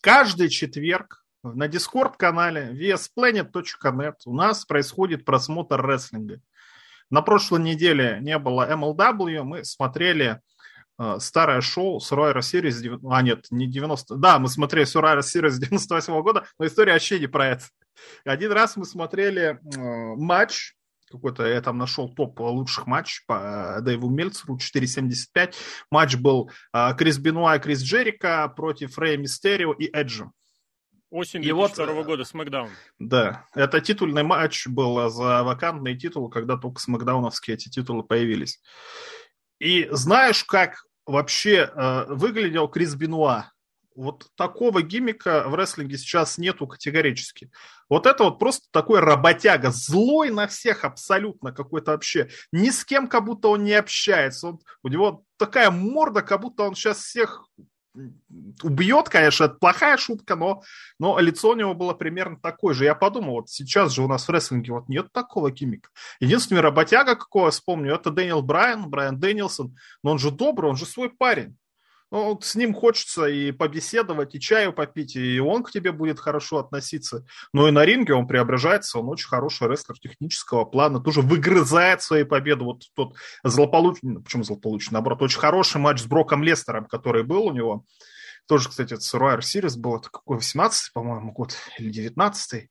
каждый четверг на Дискорд-канале vsplanet.net у нас происходит просмотр рестлинга. На прошлой неделе не было MLW, мы смотрели э, старое шоу Survivor Series, а нет, не 90, да, мы смотрели Survivor Series 98 -го года, но история вообще не про это. Один раз мы смотрели э, матч, какой-то, я там нашел топ лучших матчей по э, Дэйву Мельцеру, 4.75. Матч был э, Крис Бенуа и Крис Джерика против Рэя Мистерио и Эджа. Осень 2002 вот, года, Смакдаун. Да, это титульный матч был за вакантный титул, когда только смакдауновские эти титулы появились. И знаешь, как вообще э, выглядел Крис Бенуа? Вот такого гиммика в рестлинге сейчас нету категорически. Вот это вот просто такой работяга, злой на всех абсолютно какой-то вообще. Ни с кем как будто он не общается. Он, у него такая морда, как будто он сейчас всех убьет, конечно, это плохая шутка, но, но лицо у него было примерно такое же. Я подумал, вот сейчас же у нас в рестлинге вот нет такого гиммика. Единственный работяга, какого я вспомню, это Дэниел Брайан, Брайан Дэнилсон, но он же добрый, он же свой парень. Ну, с ним хочется и побеседовать, и чаю попить, и он к тебе будет хорошо относиться. Но и на ринге он преображается, он очень хороший рестлер технического плана, тоже выгрызает свои победы. Вот тот злополучный, ну, почему злополучный, наоборот, очень хороший матч с Броком Лестером, который был у него. Тоже, кстати, это Survivor Series был, это какой, 18 по-моему, год, или 19 -й.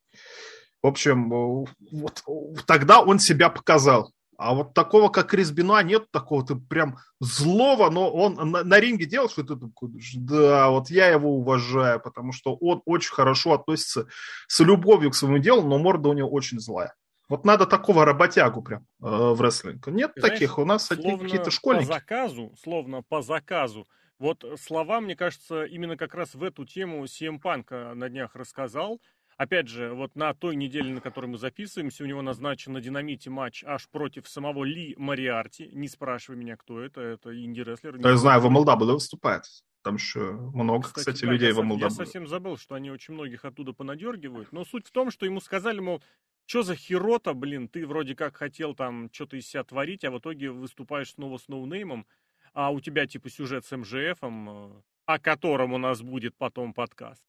В общем, вот тогда он себя показал. А вот такого, как Крис Бенуа, нет такого, ты прям злого, но он на, на ринге делал, что ты такой, да, вот я его уважаю, потому что он очень хорошо относится с любовью к своему делу, но морда у него очень злая. Вот надо такого работягу прям э, в рестлинг. Нет Ты таких, знаешь, у нас одни какие-то школьники. По заказу, словно по заказу. Вот слова, мне кажется, именно как раз в эту тему CM Punk на днях рассказал. Опять же, вот на той неделе, на которой мы записываемся, у него назначен на динамите матч аж против самого Ли Мариарти. Не спрашивай меня, кто это, это инди-рестлер. Я знаю, в MLW выступает. Там еще много, кстати, кстати да, людей в MLW. Я совсем забыл, что они очень многих оттуда понадергивают. Но суть в том, что ему сказали, мол, что за херота, блин, ты вроде как хотел там что-то из себя творить, а в итоге выступаешь снова с ноунеймом, а у тебя типа сюжет с МЖФ, э, о котором у нас будет потом подкаст.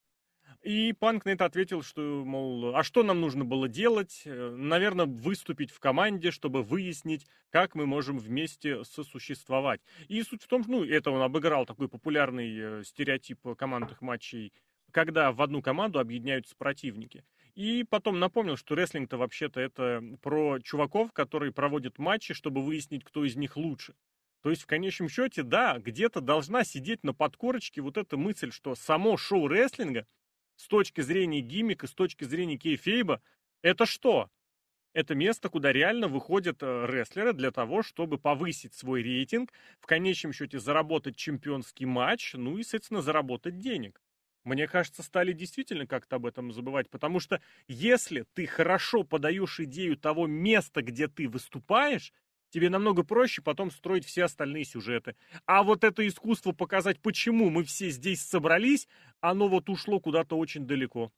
И Панк на это ответил, что, мол, а что нам нужно было делать? Э, Наверное, выступить в команде, чтобы выяснить, как мы можем вместе сосуществовать. И суть в том, ну, это он обыграл такой популярный э, стереотип командных матчей, когда в одну команду объединяются противники. И потом напомнил, что рестлинг-то вообще-то это про чуваков, которые проводят матчи, чтобы выяснить, кто из них лучше. То есть, в конечном счете, да, где-то должна сидеть на подкорочке вот эта мысль, что само шоу рестлинга с точки зрения гиммика, с точки зрения кейфейба, это что? Это место, куда реально выходят э, рестлеры для того, чтобы повысить свой рейтинг, в конечном счете заработать чемпионский матч, ну и, соответственно, заработать денег. Мне кажется, стали действительно как-то об этом забывать, потому что если ты хорошо подаешь идею того места, где ты выступаешь, тебе намного проще потом строить все остальные сюжеты. А вот это искусство показать, почему мы все здесь собрались, оно вот ушло куда-то очень далеко.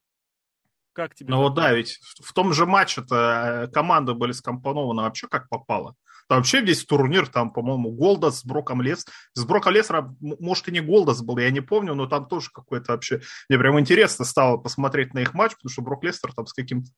Как тебе? Ну вот да, ведь в том же матче-то э, команды были скомпонованы вообще как попало. Там вообще весь турнир, там, по-моему, Голдас с Броком Лес. С Броком Лесера, может, и не Голдас был, я не помню, но там тоже какой-то вообще... Мне прям интересно стало посмотреть на их матч, потому что Брок Лестер там с каким-то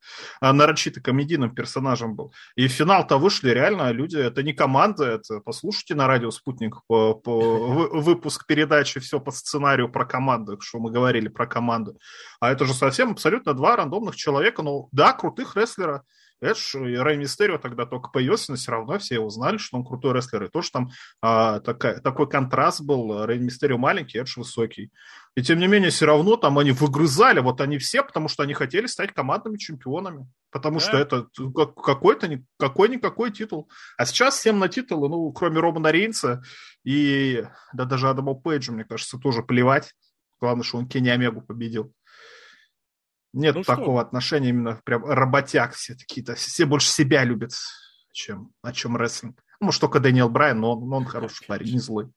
а, нарочито комедийным персонажем был. И в финал-то вышли реально люди, это не команда, это послушайте на радио «Спутник» по, по выпуск передачи «Все по сценарию» про команду, что мы говорили про команду. А это же совсем абсолютно два рандомных человека, ну да, крутых рестлера, Эдж и Рэй Мистерио тогда только появился, но все равно все узнали, что он крутой рестлер. И тоже там а, такая, такой контраст был. Рэй Мистерио маленький, Эдж высокий. И тем не менее, все равно там они выгрызали, вот они все, потому что они хотели стать командными чемпионами. Потому да. что это какой-то, какой-никакой титул. А сейчас всем на титулы, ну, кроме Романа Рейнса и да даже Адаму Пейджа, мне кажется, тоже плевать. Главное, что он Кенни Омегу победил. Нет ну такого что? отношения именно прям работяг все такие-то. Все больше себя любят, чем, о чем рестлинг. Ну, может, только Дэниел Брайан, но он, но он хороший парень, не злой.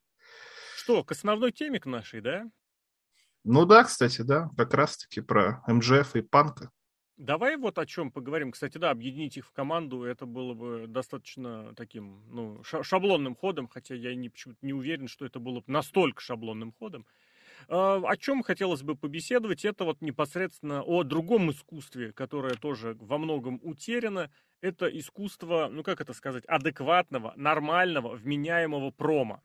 Что, к основной теме к нашей, да? Ну да, кстати, да, как раз-таки про МЖФ и Панка. Давай вот о чем поговорим. Кстати, да, объединить их в команду, это было бы достаточно таким, ну, шаблонным ходом, хотя я не, почему-то не уверен, что это было бы настолько шаблонным ходом. А, о чем хотелось бы побеседовать, это вот непосредственно о другом искусстве, которое тоже во многом утеряно. Это искусство, ну как это сказать, адекватного, нормального, вменяемого промо.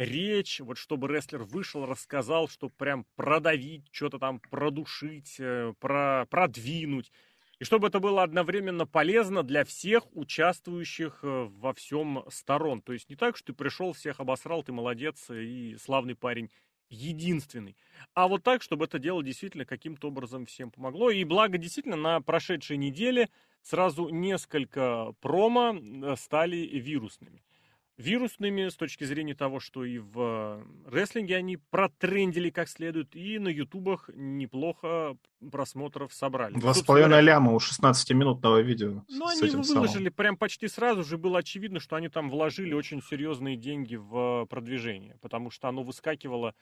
Речь, вот чтобы рестлер вышел, рассказал, чтобы прям продавить, что-то там продушить, э, про, продвинуть. И чтобы это было одновременно полезно для всех участвующих э, во всем сторон. То есть не так, что ты пришел, всех обосрал, ты молодец и славный парень единственный. А вот так, чтобы это дело действительно каким-то образом всем помогло. И благо действительно на прошедшей неделе сразу несколько промо э, стали вирусными вирусными с точки зрения того, что и в э, рестлинге они протрендили как следует, и на ютубах неплохо просмотров собрали. Два с половиной ляма у 16-минутного видео. Ну, они выложили самым. прям почти сразу же, было очевидно, что они там вложили очень серьезные деньги в продвижение, потому что оно выскакивало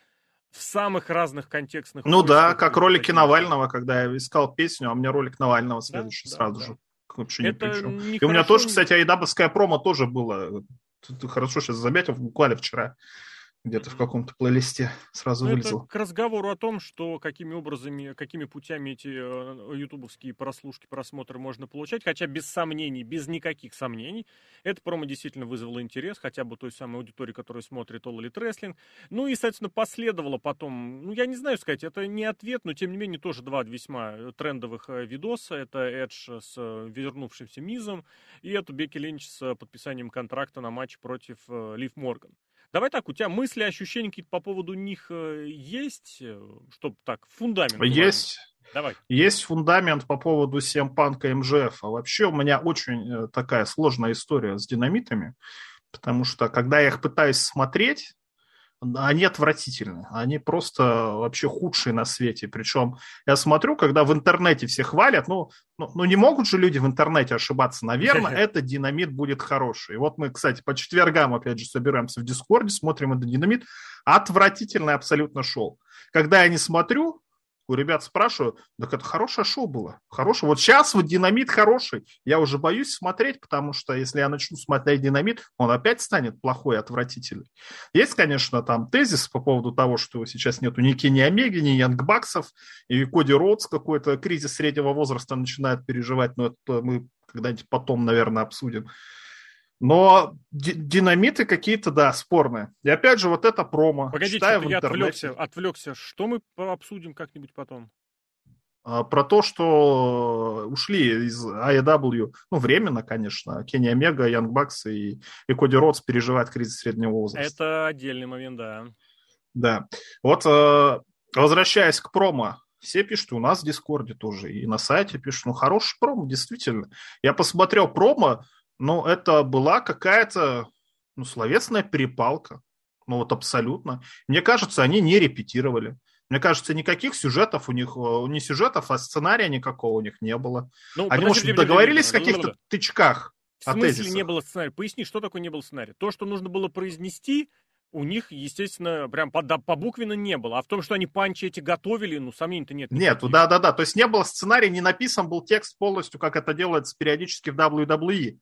в самых разных контекстных... Ну да, как ролики Навального, когда я искал песню, а у меня ролик Навального следующий да, сразу да, же. Вообще Это ни И у меня тоже, кстати, айдабовская промо тоже было хорошо сейчас заметил, буквально вчера где-то в каком-то плейлисте сразу ну, вылезло. Это к разговору о том, что какими образами, какими путями эти э, ютубовские прослушки, просмотры можно получать, хотя без сомнений, без никаких сомнений, это промо действительно вызвало интерес, хотя бы той самой аудитории, которая смотрит All Elite Wrestling. Ну и, соответственно, последовало потом, ну я не знаю сказать, это не ответ, но тем не менее тоже два весьма трендовых э, видоса. Это Эдж с э, вернувшимся Мизом и это Бекки Линч с подписанием контракта на матч против Лив Морган. Давай так, у тебя мысли, ощущения какие-то по поводу них э, есть, э, чтобы так, фундамент? Есть. Давай. Есть фундамент по поводу Семпанка МЖФ. А вообще у меня очень э, такая сложная история с динамитами, потому что когда я их пытаюсь смотреть, они отвратительны. Они просто вообще худшие на свете. Причем я смотрю, когда в интернете все хвалят, ну, ну, ну не могут же люди в интернете ошибаться. Наверное, этот динамит будет хороший. И вот мы, кстати, по четвергам, опять же, собираемся в Дискорде, смотрим этот динамит. Отвратительный абсолютно шоу. Когда я не смотрю, у ребят спрашиваю, так это хорошее шоу было. Хорошее. Вот сейчас вот динамит хороший. Я уже боюсь смотреть, потому что если я начну смотреть динамит, он опять станет плохой, отвратительный. Есть, конечно, там тезис по поводу того, что сейчас нету ни Кенни Омеги, ни Янг Баксов, и Коди Роудс какой-то кризис среднего возраста начинает переживать, но это мы когда-нибудь потом, наверное, обсудим. Но динамиты какие-то, да, спорные. И опять же, вот это промо. Погодите, я отвлекся, отвлекся. Что мы обсудим как-нибудь потом? А, про то, что ушли из AEW, ну, временно, конечно, Кенни Омега, Янг Бакс и, и Коди Ротс переживают кризис среднего возраста. Это отдельный момент, да. Да. Вот, э, возвращаясь к промо, все пишут, у нас в Дискорде тоже, и на сайте пишут, ну, хороший промо, действительно. Я посмотрел промо, ну, это была какая-то ну, словесная перепалка. Ну, вот абсолютно. Мне кажется, они не репетировали. Мне кажется, никаких сюжетов у них, э, не сюжетов, а сценария никакого у них не было. Ну, они, может, договорились в каких-то тычках. В смысле тезисах. не было сценария? Поясни, что такое не было сценария? То, что нужно было произнести, у них, естественно, прям по, по буквенно не было. А в том, что они панчи эти готовили, ну, сомнений-то нет. Нет, да-да-да. То есть не было сценария, не написан был текст полностью, как это делается периодически в WWE.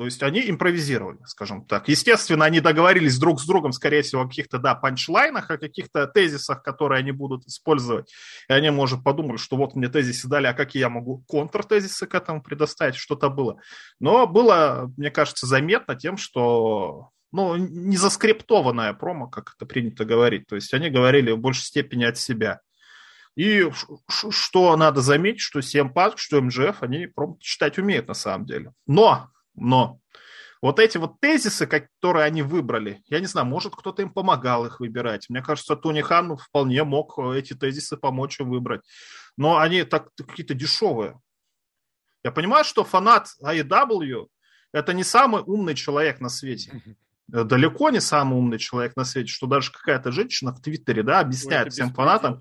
То есть они импровизировали, скажем так. Естественно, они договорились друг с другом, скорее всего, о каких-то, да, панчлайнах, о каких-то тезисах, которые они будут использовать. И они, может, подумали, что вот мне тезисы дали, а какие я могу контртезисы к этому предоставить, что-то было. Но было, мне кажется, заметно тем, что ну, не заскриптованная промо, как это принято говорить. То есть они говорили в большей степени от себя. И что надо заметить, что CM что МЖФ, они промо читать умеют на самом деле. Но но вот эти вот тезисы, которые они выбрали, я не знаю, может, кто-то им помогал их выбирать. Мне кажется, Тони Хан вполне мог эти тезисы помочь им выбрать. Но они так какие-то дешевые. Я понимаю, что фанат AEW – это не самый умный человек на свете. Далеко не самый умный человек на свете, что даже какая-то женщина в Твиттере да, объясняет Ой, всем фанатам,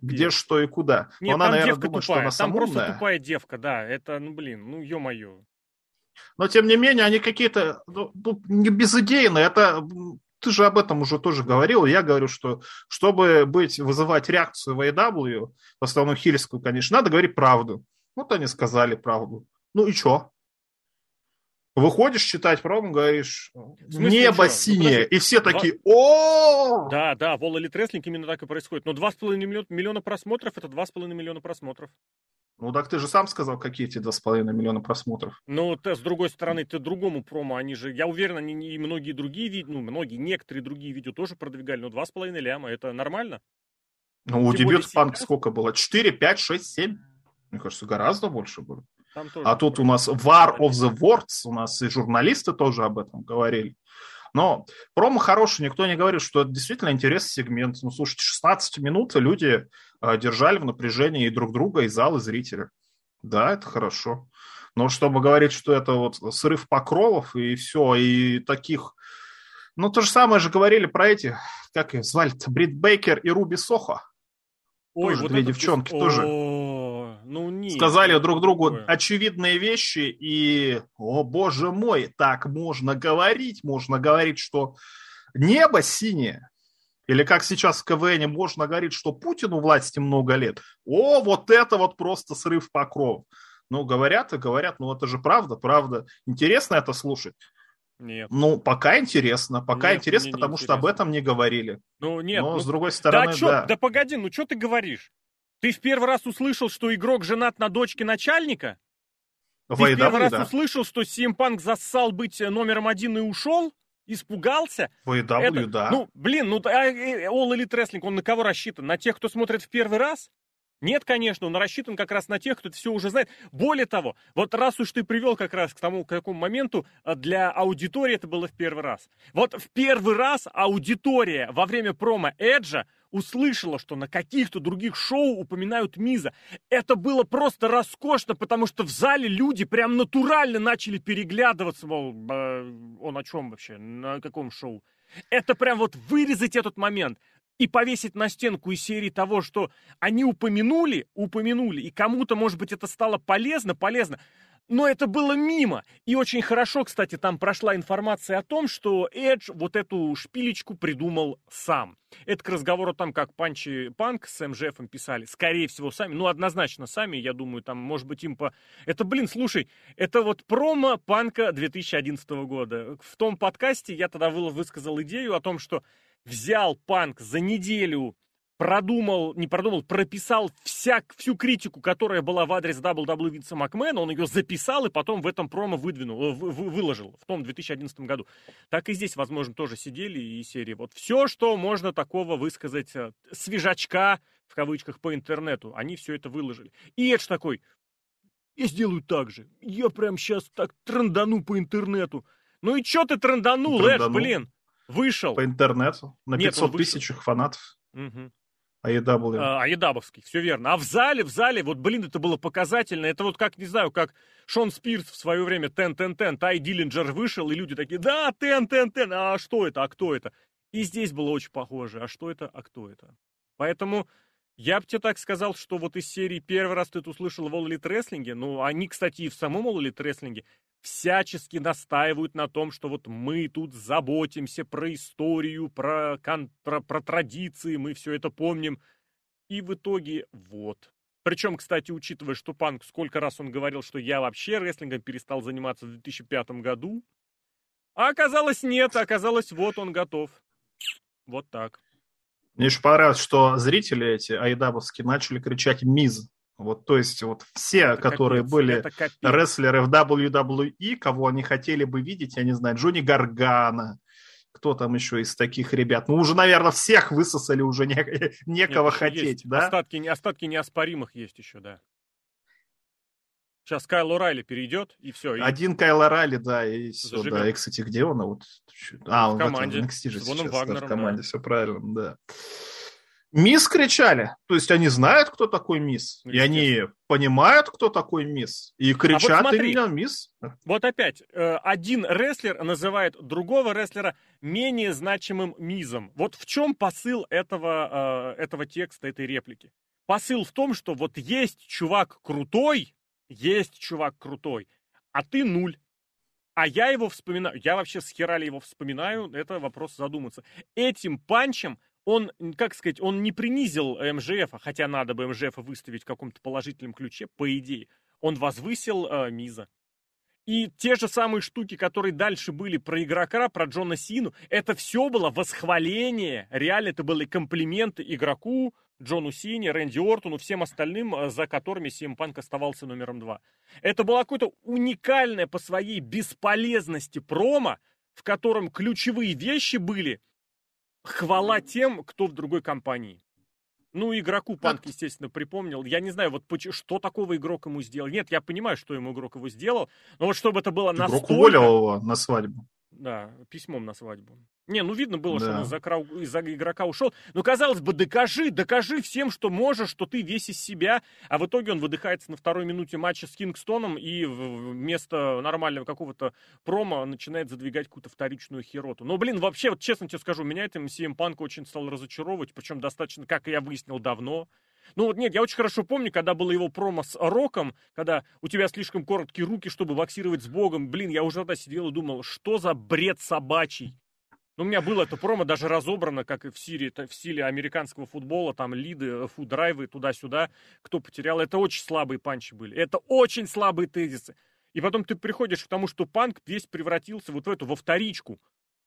где, что и куда. Нет, Но она, наверное, думает, тупая. что она Там просто умная. тупая девка, да. Это, ну, блин, ну, ё-моё. Но, тем не менее, они какие-то ну, ну, не безыдейные. Это ты же об этом уже тоже говорил. Я говорю, что чтобы быть, вызывать реакцию в AEW, в основном хильскую, конечно, надо говорить правду. Вот они сказали правду. Ну и что? Выходишь читать промо, говоришь, небо что? синее, ну, и все Два... такие, о Да, да, в All Elite Wrestling именно так и происходит. Но 2,5 миллиона, просмотров, это 2,5 миллиона просмотров. Ну так ты же сам сказал, какие эти 2,5 миллиона просмотров. Ну, ты, с другой стороны, ты другому промо, они же, я уверен, они и многие другие видео, ну, многие, некоторые другие видео тоже продвигали, но 2,5 ляма, это нормально? Ну, у дебют Панк сколько было? 4, 5, 6, 7? Мне кажется, гораздо больше было. А тут у нас War of the Words, у нас и журналисты тоже об этом говорили. Но промо хороший, никто не говорит, что это действительно интересный сегмент. Ну, слушайте, 16 минут люди э, держали в напряжении и друг друга, и зал, и зрители. Да, это хорошо. Но чтобы говорить, что это вот срыв покровов и все, и таких... Ну, то же самое же говорили про эти, как их звали-то, Брит Бейкер и Руби Сохо. Ой, тоже вот две девчонки, тоже ну, нет, сказали друг другу такое. очевидные вещи, и, о боже мой, так можно говорить, можно говорить, что небо синее, или как сейчас в КВН можно говорить, что Путину власти много лет. О, вот это вот просто срыв покров. Ну, говорят и говорят, ну это же правда, правда. Интересно это слушать. Нет. Ну, пока интересно, пока нет, интересно, потому что об этом не говорили. Ну, нет. Но, ну, с другой стороны, да. Чё, да. да погоди, ну что ты говоришь? Ты в первый раз услышал, что игрок женат на дочке начальника? Ты в первый раз да. услышал, что Симпанк зассал быть номером один и ушел? Испугался? В AEW, да. Ну, блин, ну а, э, All Elite Wrestling, он на кого рассчитан? На тех, кто смотрит в первый раз? Нет, конечно, он рассчитан как раз на тех, кто это все уже знает. Более того, вот раз уж ты привел как раз к тому, к какому моменту а, для аудитории это было в первый раз. Вот в первый раз аудитория во время промо Эджа услышала, что на каких-то других шоу упоминают Миза. Это было просто роскошно, потому что в зале люди прям натурально начали переглядываться, мол, он о чем вообще, на каком шоу. Это прям вот вырезать этот момент и повесить на стенку из серии того, что они упомянули, упомянули, и кому-то, может быть, это стало полезно, полезно. Но это было мимо. И очень хорошо, кстати, там прошла информация о том, что Эдж вот эту шпилечку придумал сам. Это к разговору там, как Панчи Панк с МЖФом писали. Скорее всего, сами. Ну, однозначно сами, я думаю, там, может быть, им по... Это, блин, слушай, это вот промо Панка 2011 года. В том подкасте я тогда высказал идею о том, что взял Панк за неделю продумал, не продумал, прописал вся, всю критику, которая была в адрес WWE Винса Макмена, он ее записал и потом в этом промо выдвинул, э, вы, выложил в том 2011 году. Так и здесь, возможно, тоже сидели и серии. Вот все, что можно такого высказать, э, свежачка, в кавычках, по интернету, они все это выложили. И Эдж такой, я сделаю так же. Я прям сейчас так трандану по интернету. Ну и что ты транданул, Эдж, блин? Вышел. По интернету? На 500 тысяч фанатов? Угу. AEW. А, Аедабовский, все верно. А в зале, в зале, вот, блин, это было показательно. Это вот как, не знаю, как Шон Спирс в свое время Тен Тен Тен, Тай Диллинджер вышел, и люди такие, да, Тен Тен Тен, а что это, а кто это? И здесь было очень похоже, а что это, а кто это? Поэтому я бы тебе так сказал, что вот из серии первый раз ты это услышал в All Elite Wrestling, ну, они, кстати, и в самом All Elite Wrestling всячески настаивают на том, что вот мы тут заботимся про историю, про, про, про традиции, мы все это помним. И в итоге вот. Причем, кстати, учитывая, что Панк, сколько раз он говорил, что я вообще рестлингом перестал заниматься в 2005 году, а оказалось нет, оказалось вот он готов. Вот так. Еще понравилось, что зрители эти айдабовские начали кричать «Миз». Вот, то есть, вот все, это которые капец, были рестлеры в WWE, кого они хотели бы видеть, я не знаю, Джонни Гаргана, кто там еще из таких ребят? Ну, уже, наверное, всех высосали, уже не, некого Нет, хотеть, есть. да? Остатки, остатки неоспоримых есть еще, да. Сейчас Кайл Райли перейдет, и все. И... Один Кайл Райли, да, и все, да. И, кстати, где он? А, вот... а он в команде. В NXT же сейчас, Вагнером, да, в команде, да. все правильно, да. Мисс кричали. То есть они знают, кто такой мисс. И они понимают, кто такой мисс. И кричат а вот смотри, именно мисс. Вот опять. Э, один рестлер называет другого рестлера менее значимым мизом. Вот в чем посыл этого, э, этого текста, этой реплики? Посыл в том, что вот есть чувак крутой, есть чувак крутой, а ты нуль. А я его вспоминаю. Я вообще с херали его вспоминаю. Это вопрос задуматься. Этим панчем он, как сказать, он не принизил МЖФ, хотя надо бы МЖФ выставить в каком-то положительном ключе, по идее. Он возвысил э, Миза. И те же самые штуки, которые дальше были про игрока, про Джона Сину, это все было восхваление. Реально это были комплименты игроку, Джону Сини, Рэнди Ортону, всем остальным, э, за которыми CM Punk оставался номером два. Это было какое-то уникальное по своей бесполезности промо, в котором ключевые вещи были хвала тем, кто в другой компании. Ну, игроку Панк, естественно, припомнил. Я не знаю, вот что такого игрок ему сделал. Нет, я понимаю, что ему игрок его сделал, но вот чтобы это было настолько... Игрок уволил его на свадьбу. Да, письмом на свадьбу. Не, ну видно было, да. что он из-за, из игрока ушел. Ну, казалось бы, докажи, докажи всем, что можешь, что ты весь из себя. А в итоге он выдыхается на второй минуте матча с Кингстоном и вместо нормального какого-то промо начинает задвигать какую-то вторичную хероту. Но, блин, вообще, вот честно тебе скажу, меня это CM Punk очень стал разочаровывать, причем достаточно, как я выяснил, давно. Ну вот нет, я очень хорошо помню, когда было его промо с Роком, когда у тебя слишком короткие руки, чтобы боксировать с Богом. Блин, я уже тогда сидел и думал, что за бред собачий. Ну, у меня было это промо даже разобрано, как и в, Сирии, в стиле американского футбола, там лиды, фуд-драйвы туда-сюда, кто потерял. Это очень слабые панчи были. Это очень слабые тезисы. И потом ты приходишь к тому, что панк весь превратился вот в эту, во вторичку.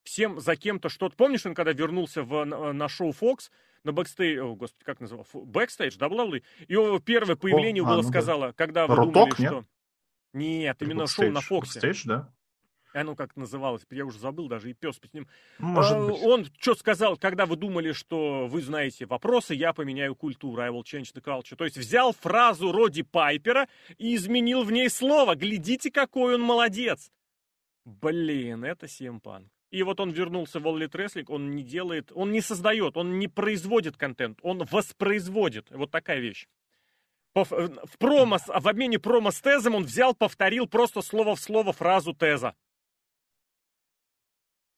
Всем за кем-то что-то. Помнишь, он когда вернулся в, на, на шоу Fox, на бэкстейдж, о, господи, как называл, бэкстейдж, да, был Его первое появление о, было а, ну сказала, да. когда вы Руток, думали, нет? что... Нет, именно бэкстейдж, шоу на Fox е. Backstage, да? Оно как называлось, я уже забыл, даже и пес с ним. Может а, быть. Он что сказал, когда вы думали, что вы знаете вопросы, я поменяю культуру, I will change the culture. То есть взял фразу Роди Пайпера и изменил в ней слово. Глядите, какой он молодец. Блин, это CM Punk. И вот он вернулся в All Elite Wrestling, он не делает, он не создает, он не производит контент, он воспроизводит. Вот такая вещь. В, промо, в обмене промо с тезом он взял, повторил просто слово в слово фразу теза.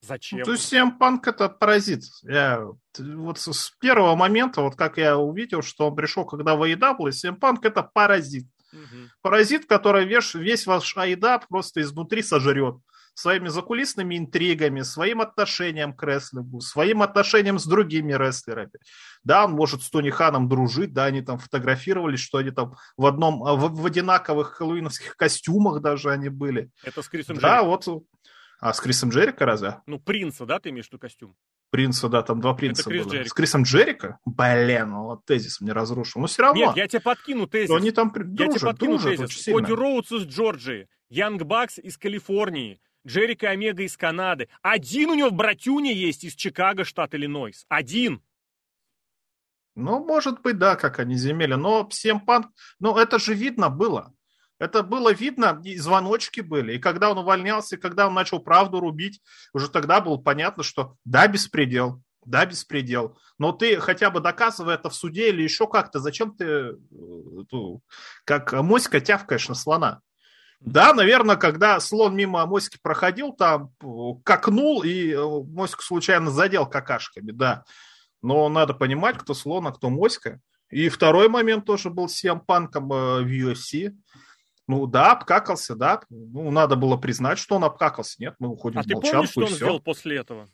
Зачем? То есть Punk это паразит. Я вот с первого момента, вот как я увидел, что он пришел, когда в AEW, Punk это паразит. Угу. Паразит, который весь, весь ваш AEW просто изнутри сожрет своими закулисными интригами, своим отношением к рестлингу, своим отношением с другими рестлерами. Да, он может с Тони Ханом дружить, да, они там фотографировались, что они там в одном, в, в одинаковых хэллоуиновских костюмах даже они были. Это с Крисом Да, Джерри. вот. А с Крисом Джерика разве? Ну, принца, да, ты имеешь в виду костюм? Принца, да, там два принца Это Крис было. Джерик. С Крисом Джерика? Блин, ну вот тезис мне разрушил. Но все равно. Нет, я тебе подкину тезис. Они там дружат, я тебе подкину дружат тезис. Коди Роудс из Джорджии, Янг Бакс из Калифорнии, Джерика Омега из Канады. Один у него в братюне есть из Чикаго, штат Иллинойс. Один. Ну, может быть, да, как они земели. Но всем панк... Ну, это же видно было. Это было видно, и звоночки были. И когда он увольнялся, и когда он начал правду рубить, уже тогда было понятно, что да, беспредел, да, беспредел. Но ты хотя бы доказывай это в суде или еще как-то. Зачем ты, э, как моська, тявкаешь на слона? Да, наверное, когда слон мимо моськи проходил, там какнул и э, моську случайно задел какашками, да. Но надо понимать, кто слон, а кто моська. И второй момент тоже был с Панком э, в UFC. Ну да, обкакался, да. Ну, надо было признать, что он обкакался. Нет, мы уходим а в молчанку. А ты помнишь, что он все. сделал после этого?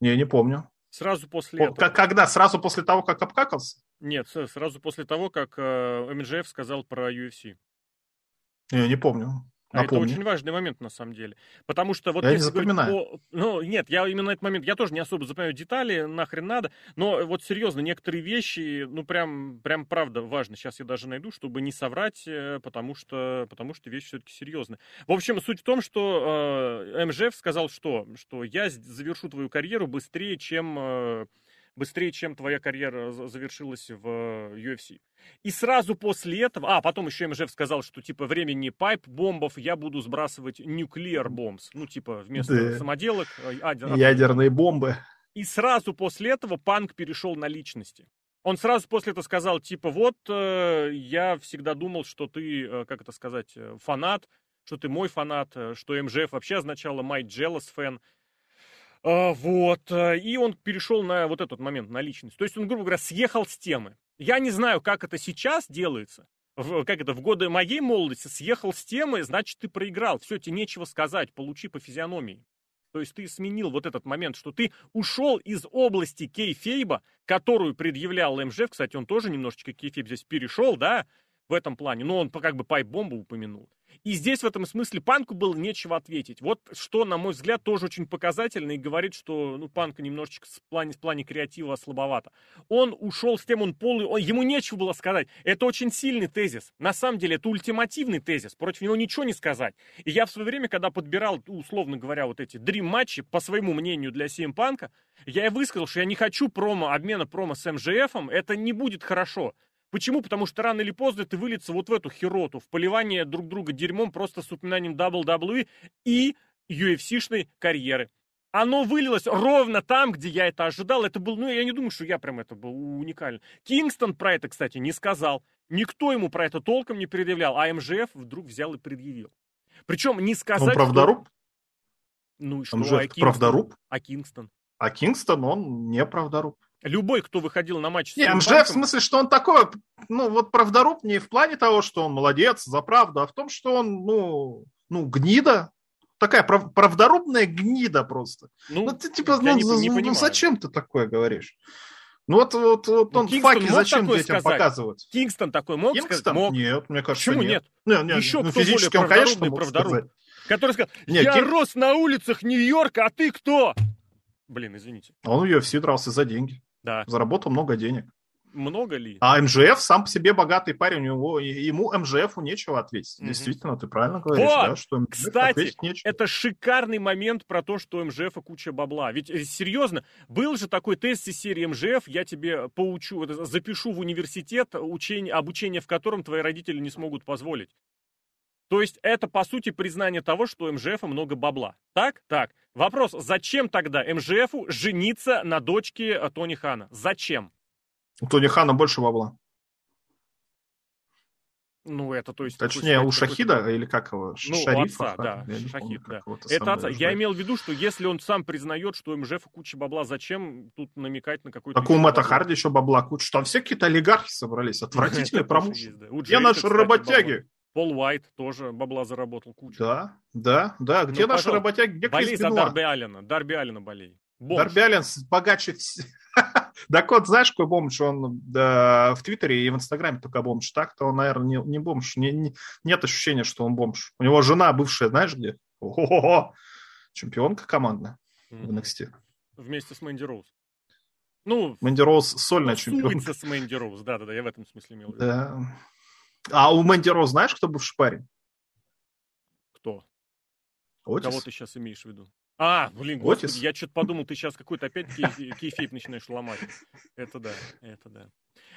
Не, не помню. Сразу после По, этого. Когда? Сразу после того, как обкакался? Нет, сразу после того, как э, МЖФ сказал про UFC. Я не помню. А это очень важный момент, на самом деле. Потому что вот я не запоминаю. По... Ну, нет, я именно этот момент, я тоже не особо запоминаю детали, нахрен надо. Но вот серьезно, некоторые вещи, ну, прям, прям правда важно. Сейчас я даже найду, чтобы не соврать, э, потому что, потому что вещь все-таки серьезная. В общем, суть в том, что э, МЖФ сказал, что, что я завершу твою карьеру быстрее, чем... Э, быстрее, чем твоя карьера завершилась в UFC. И сразу после этого, а, потом еще МЖФ сказал, что типа времени пайп-бомбов я буду сбрасывать nuclear bombs, ну типа вместо да. самоделок. А, Ядерные бомбы. И сразу после этого Панк перешел на личности. Он сразу после этого сказал, типа, вот, э, я всегда думал, что ты, э, как это сказать, э, фанат, что ты мой фанат, э, что МЖФ вообще означало my jealous fan. А, вот. Э, и он перешел на вот этот момент, на личность. То есть он, грубо говоря, съехал с темы. Я не знаю, как это сейчас делается. В, как это, в годы моей молодости съехал с темы, значит, ты проиграл. Все, тебе нечего сказать, получи по физиономии. То есть ты сменил вот этот момент, что ты ушел из области кейфейба, которую предъявлял МЖФ. Кстати, он тоже немножечко кейфейб здесь перешел, да, в этом плане. Но он как бы пайп-бомбу упомянул. И здесь в этом смысле Панку было нечего ответить. Вот что, на мой взгляд, тоже очень показательно и говорит, что ну, Панка немножечко в плане, в плане креатива слабовато. Он ушел с тем, он полный, он, ему нечего было сказать. Это очень сильный тезис. На самом деле, это ультимативный тезис. Против него ничего не сказать. И я в свое время, когда подбирал, условно говоря, вот эти дрим-матчи, по своему мнению, для CM Панка, я и высказал, что я не хочу промо, обмена промо с МЖФ, это не будет хорошо. Почему? Потому что рано или поздно это выльется вот в эту хероту, в поливание друг друга дерьмом просто с упоминанием WWE и UFC-шной карьеры. Оно вылилось ровно там, где я это ожидал. Это был, ну, я не думаю, что я прям это был уникально. Кингстон про это, кстати, не сказал. Никто ему про это толком не предъявлял, а МЖФ вдруг взял и предъявил. Причем не сказать... Он правдоруб? Что... Ну и что? МЖФ а Кингстон? правдоруб? А Кингстон? А Кингстон, он не правдоруб. Любой, кто выходил на матч с Не, МЖ в смысле, что он такой, ну, вот правдоруб не в плане того, что он молодец, за правду, а в том, что он, ну, ну гнида, такая прав, правдорубная гнида просто. Ну, ну ты типа, ну, не, не ну, зачем ты такое говоришь? Ну вот, вот, вот ну, он Кингстон факи зачем детям сказать? показывать? Кингстон такой мог Кингстон? сказать? Мог. Нет, мне кажется, Почему нет? нет? нет, нет Еще ну, кто физически более он, конечно, мог сказать. Который сказал, нет, я Кин... рос на улицах Нью-Йорка, а ты кто? Блин, извините. Он в UFC дрался за деньги. Да. Заработал много денег. Много ли? А МЖФ сам по себе богатый парень, у него, ему МЖФу нечего ответить. Mm-hmm. Действительно, ты правильно говоришь, вот! да, что МЖФ Кстати, это шикарный момент про то, что МЖФ куча бабла. Ведь э, серьезно, был же такой тест из серии МЖФ, я тебе поучу, запишу в университет, учение, обучение в котором твои родители не смогут позволить. То есть это, по сути, признание того, что у МЖФа много бабла. Так? Так. Вопрос, зачем тогда МЖФу жениться на дочке э, Тони Хана? Зачем? У Тони Хана больше бабла. Ну, это то есть... Точнее, у Шахида, или как его? Ну, Шарифа, отца, да. Шахид, помню, да. Это отца. Я имел в виду, что если он сам признает, что МЖФ куча бабла, зачем тут намекать на какой-то... Так у Мэтта Харди еще бабла куча. Там все какие-то олигархи собрались. Отвратительные промоушены. Я наши работяги. Пол Уайт тоже бабла заработал кучу. Да, да, да. Где ну, наши работяги? Где Болей за Дарби Аллена. Дарби Аллена болей. Бомж. Дарби Аллен богаче Так вот, знаешь, какой бомж? Он да, в Твиттере и в Инстаграме только бомж. Так-то он, наверное, не, не бомж. Не, не, нет ощущения, что он бомж. У него жена бывшая, знаешь где? О-хо-хо! Чемпионка командная mm-hmm. в NXT. Вместе с Мэнди Роуз. Ну, Мэнди Роуз сольная чемпионка. с Мэнди Роуз, да-да-да, я в этом смысле имел в виду. Да. А у Мэнди Роуз знаешь, кто бывший парень? Кто? Отис. Кого ты сейчас имеешь в виду? А, блин, господи, Отис? я что-то подумал, ты сейчас какой-то опять кейфейп начинаешь ломать. Это да, это да.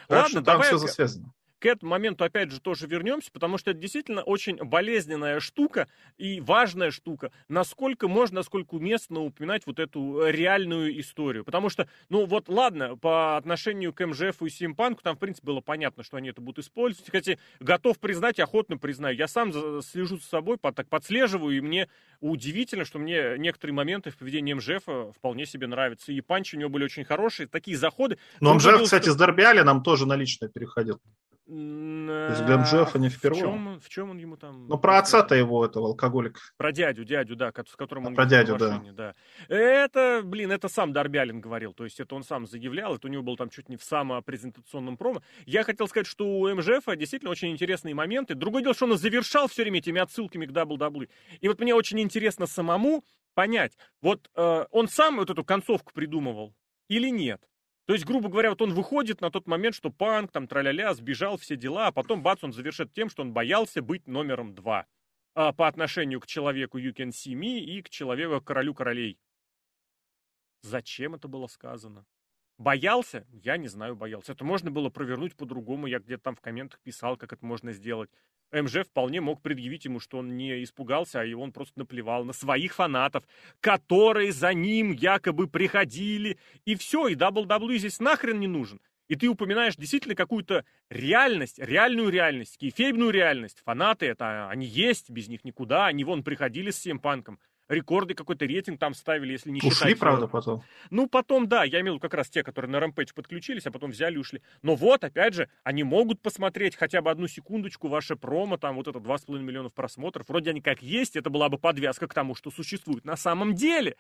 Ладно, давай... все засвязано к этому моменту опять же тоже вернемся, потому что это действительно очень болезненная штука и важная штука, насколько можно, насколько уместно упоминать вот эту реальную историю. Потому что, ну вот ладно, по отношению к МЖФ и Симпанку, там в принципе было понятно, что они это будут использовать. Хотя готов признать, охотно признаю. Я сам слежу за собой, так подслеживаю, и мне удивительно, что мне некоторые моменты в поведении МЖФ вполне себе нравятся. И панчи у него были очень хорошие, такие заходы. Но МЖФ, кстати, с Дерби нам тоже на личное переходил. То есть для Джеффа не впервые. В чем, в чем он ему там... Ну, про отца-то его, этого алкоголика. Про дядю, дядю, да, с которым он... Про дядю, да. да. Это, блин, это сам Дарбялин говорил, то есть это он сам заявлял, это у него был там чуть не в самопрезентационном промо. Я хотел сказать, что у МЖФа действительно очень интересные моменты. Другое дело, что он завершал все время этими отсылками к WWE. И вот мне очень интересно самому понять, вот э, он сам вот эту концовку придумывал или нет? То есть, грубо говоря, вот он выходит на тот момент, что панк, там, траля-ля, сбежал, все дела, а потом, бац, он завершит тем, что он боялся быть номером два а, по отношению к человеку You Can See Me и к человеку, королю королей. Зачем это было сказано? Боялся? Я не знаю, боялся. Это можно было провернуть по-другому. Я где-то там в комментах писал, как это можно сделать. МЖ вполне мог предъявить ему, что он не испугался, а он просто наплевал на своих фанатов, которые за ним якобы приходили. И все, и WWE здесь нахрен не нужен. И ты упоминаешь действительно какую-то реальность, реальную реальность, кейфейбную реальность. Фанаты это, они есть, без них никуда. Они вон приходили с всем панком рекорды, какой-то рейтинг там ставили, если не ушли, считать... Ушли, правда, потом? Ну, потом, да, я имел в виду как раз те, которые на Rampage подключились, а потом взяли и ушли. Но вот, опять же, они могут посмотреть хотя бы одну секундочку ваше промо, там вот это 2,5 миллионов просмотров. Вроде они как есть, это была бы подвязка к тому, что существует на самом деле.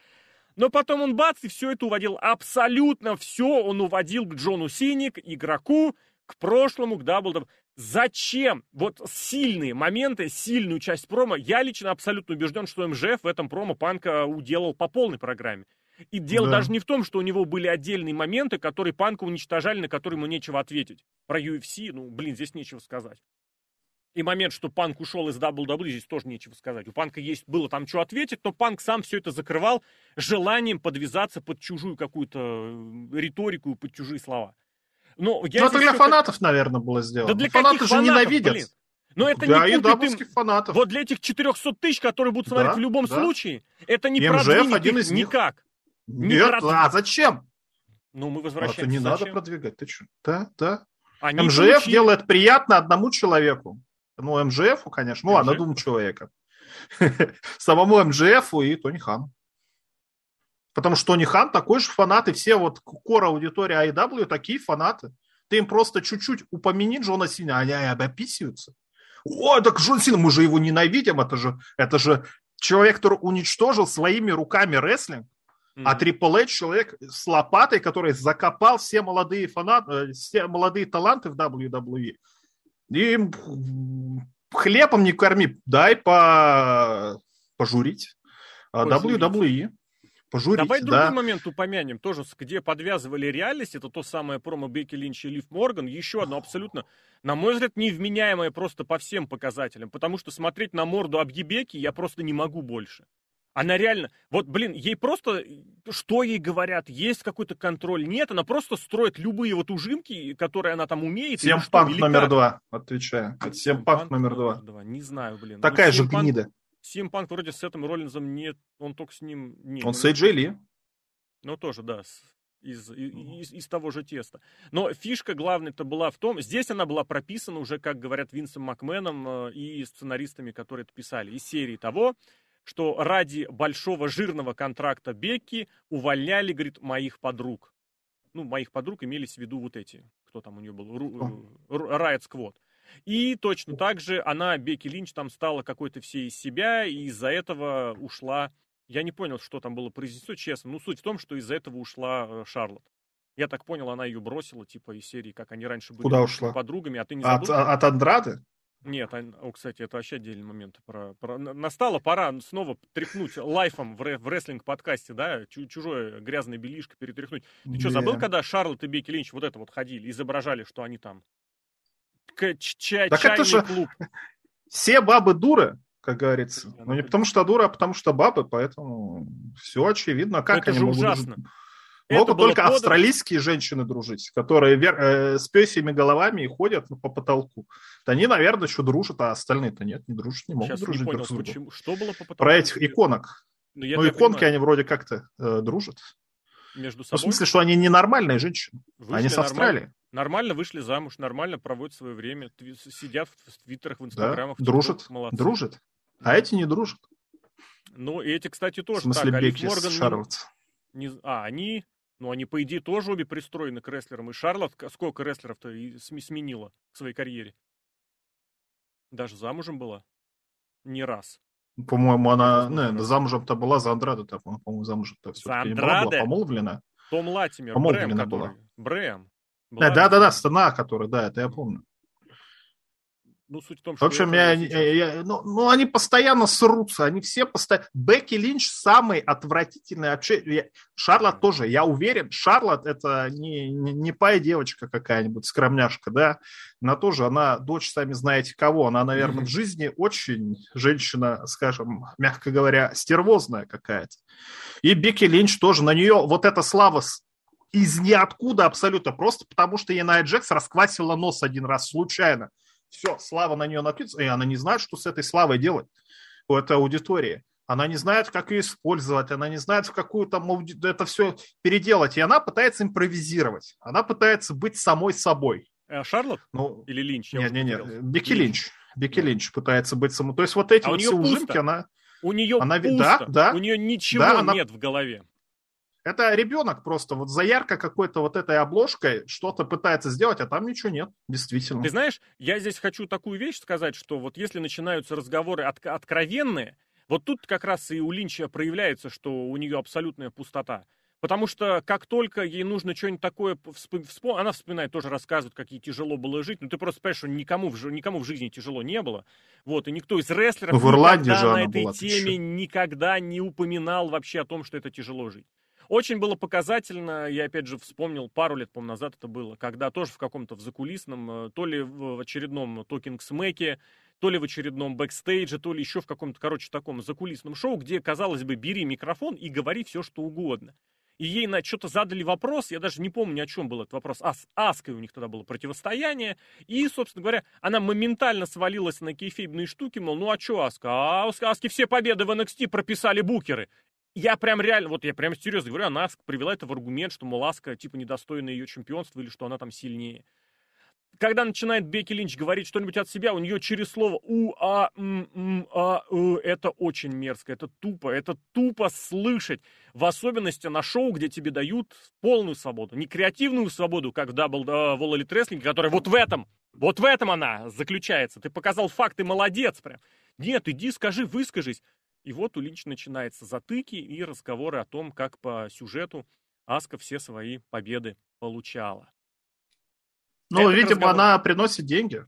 Но потом он бац, и все это уводил абсолютно все. Он уводил к Джону Синик, игроку, к прошлому, к WWE. Зачем? Вот сильные моменты, сильную часть промо. Я лично абсолютно убежден, что МЖФ в этом промо Панка уделал по полной программе. И дело да. даже не в том, что у него были отдельные моменты, которые Панка уничтожали, на которые ему нечего ответить. Про UFC, ну, блин, здесь нечего сказать. И момент, что Панк ушел из WWE, здесь тоже нечего сказать. У Панка есть, было там что ответить, но Панк сам все это закрывал желанием подвязаться под чужую какую-то э, риторику, под чужие слова. Но я ну, это для фанатов, наверное, было сделано. Да для Фанаты же фанатов, ненавидят. Блин? Но это да, не купит им... фанатов. Вот для этих 400 тысяч, которые будут смотреть да, в любом да. случае, это не продвинет один из них. никак. Нет, не а зачем? Ну, мы возвращаемся. А то не зачем? надо продвигать. Ты что? Да, да. Они МЖФ получили... делает приятно одному человеку. Ну, МЖФу, конечно. Ну, МЖФ. ладно, двум человекам. Самому МЖФу и Тони Хану. Потому что Тони Хан такой же фанат, и все вот кор аудитория IW такие фанаты. Ты им просто чуть-чуть упомяни Джона Сина, они обописываются. О, так Джон Сина, мы же его ненавидим, это же, это же человек, который уничтожил своими руками рестлинг. Mm-hmm. А Triple H человек с лопатой, который закопал все молодые фанаты, э, все молодые таланты в WWE. И им хлебом не корми, дай по пожурить. А WWE пожурить. Давай да. другой момент упомянем, тоже где подвязывали реальность, это то самое промо Бекки Линч и Лив Морган, еще одно абсолютно, на мой взгляд, невменяемое просто по всем показателям, потому что смотреть на морду Абгибеки я просто не могу больше. Она реально, вот, блин, ей просто, что ей говорят, есть какой-то контроль, нет, она просто строит любые вот ужимки, которые она там умеет. Всем панк номер два, отвечаю. Всем панк номер два. Не знаю, блин. Такая же гнида. Симпанк вроде с этим Роллинзом нет, он только с ним... Не, он с Эйджей Ли. Ну, тоже, да, из, из, из того же теста. Но фишка главная-то была в том, здесь она была прописана уже, как говорят Винсом Макменом э, и сценаристами, которые это писали, из серии того, что ради большого жирного контракта Бекки увольняли, говорит, моих подруг. Ну, моих подруг имелись в виду вот эти, кто там у нее был, Riot Squad. И точно так же она, Бекки Линч, там стала какой-то всей из себя, и из-за этого ушла... Я не понял, что там было произнесено, честно. Ну, суть в том, что из-за этого ушла э, Шарлотт. Я так понял, она ее бросила, типа, из серии, как они раньше были Куда ушла? подругами, а ты не забыл? От, от Андрады? Нет, о, кстати, это вообще отдельный момент. Про, про... Настала пора снова тряхнуть лайфом в, в рестлинг-подкасте, да, чужое грязное белишко перетряхнуть. Ты что, забыл, когда Шарлотт и Бекки Линч вот это вот ходили, изображали, что они там чай, так это же клуб. Все бабы дуры, как говорится. Но ну, не потому что дура, а потому что бабы, поэтому все очевидно. Как это они же могут ужасно. Дружить? Могут только подано... австралийские женщины дружить, которые вер... э, с песями головами и ходят по потолку. Да они, наверное, еще дружат, а остальные-то нет, не дружат, не могут Сейчас дружить не понял, друг с другом. Почему? Что было по потолку? Про этих иконок. Ну, ну иконки, понимаю. они вроде как-то э, дружат. Между собой? Ну, в смысле, что они ненормальные женщины. Вышли они с Австралии. Нормально вышли замуж, нормально проводят свое время, сидят в твиттерах, в инстаграмах. Да, дружат, молодцы. дружат. А эти не дружат. Ну, и эти, кстати, тоже. В смысле, так, Бекки Морган, Шарлотт. Не, а, они, ну, они, по идее, тоже обе пристроены к рестлерам. И Шарлотт сколько рестлеров-то сменила в своей карьере? Даже замужем была? Не раз. По-моему, она, не, замужем-то была за Андрада, по-моему, замужем-то все-таки не была, была помолвлена. Том Латимер, помолвлена Брэм, была. который. Брэм. Да, да, да, да, стена, которая, да, это я помню. Ну, суть в том, что... В общем, я, я, я, ну, ну, они постоянно срутся, они все постоянно... Бекки Линч самый отвратительный вообще... Я... Шарлот тоже, я уверен, Шарлот это не, не, не пая девочка какая-нибудь, скромняшка, да, она тоже, она дочь, сами знаете кого, она, наверное, mm-hmm. в жизни очень женщина, скажем, мягко говоря, стервозная какая-то. И Бекки Линч тоже, на нее вот эта слава из ниоткуда абсолютно, просто потому что Яная Джекс расквасила нос один раз случайно. Все, слава на нее накидывается, и она не знает, что с этой славой делать у этой аудитории. Она не знает, как ее использовать, она не знает, в какую там это все переделать. И она пытается импровизировать. Она пытается быть самой собой. А Шарлот? Ну, Или Линч? Нет, нет, нет. Бекки Линч. Бекки Линч пытается быть самой. То есть вот эти а вот все ужимки, она... У нее она... пусто. Да, да. У нее ничего да, она... нет в голове. Это ребенок просто вот за ярко какой-то вот этой обложкой что-то пытается сделать, а там ничего нет, действительно. Ты знаешь, я здесь хочу такую вещь сказать, что вот если начинаются разговоры от, откровенные, вот тут как раз и у Линча проявляется, что у нее абсолютная пустота. Потому что как только ей нужно что-нибудь такое вспомнить, она вспоминает, тоже рассказывает, как ей тяжело было жить. Ну, ты просто понимаешь, что никому в, никому в жизни тяжело не было. Вот, и никто из рестлеров в Ирландии никогда же на этой была, теме никогда не упоминал вообще о том, что это тяжело жить. Очень было показательно, я опять же вспомнил, пару лет, по назад это было, когда тоже в каком-то в закулисном, э, то ли в очередном Smack, то ли в очередном бэкстейдже, то ли еще в каком-то, короче, таком закулисном шоу, где, казалось бы, бери микрофон и говори все, что угодно. И ей на что-то задали вопрос, я даже не помню, о чем был этот вопрос. А с Аской у них тогда было противостояние. И, собственно говоря, она моментально свалилась на кейфейбные штуки, мол, ну а что Аска? А у Аски все победы в NXT прописали букеры я прям реально, вот я прям серьезно говорю, она привела это в аргумент, что, мол, Аска, типа, недостойна ее чемпионства или что она там сильнее. Когда начинает Бекки Линч говорить что-нибудь от себя, у нее через слово у, а, м, м, а, э, это очень мерзко, это тупо, это тупо слышать. В особенности на шоу, где тебе дают полную свободу, не креативную свободу, как в Double uh, Wall Wrestling, которая вот в этом, вот в этом она заключается. Ты показал факты, молодец прям. Нет, иди, скажи, выскажись. И вот у Линч начинается затыки и разговоры о том, как по сюжету Аска все свои победы получала. Ну, Это видимо, разговор... она приносит деньги.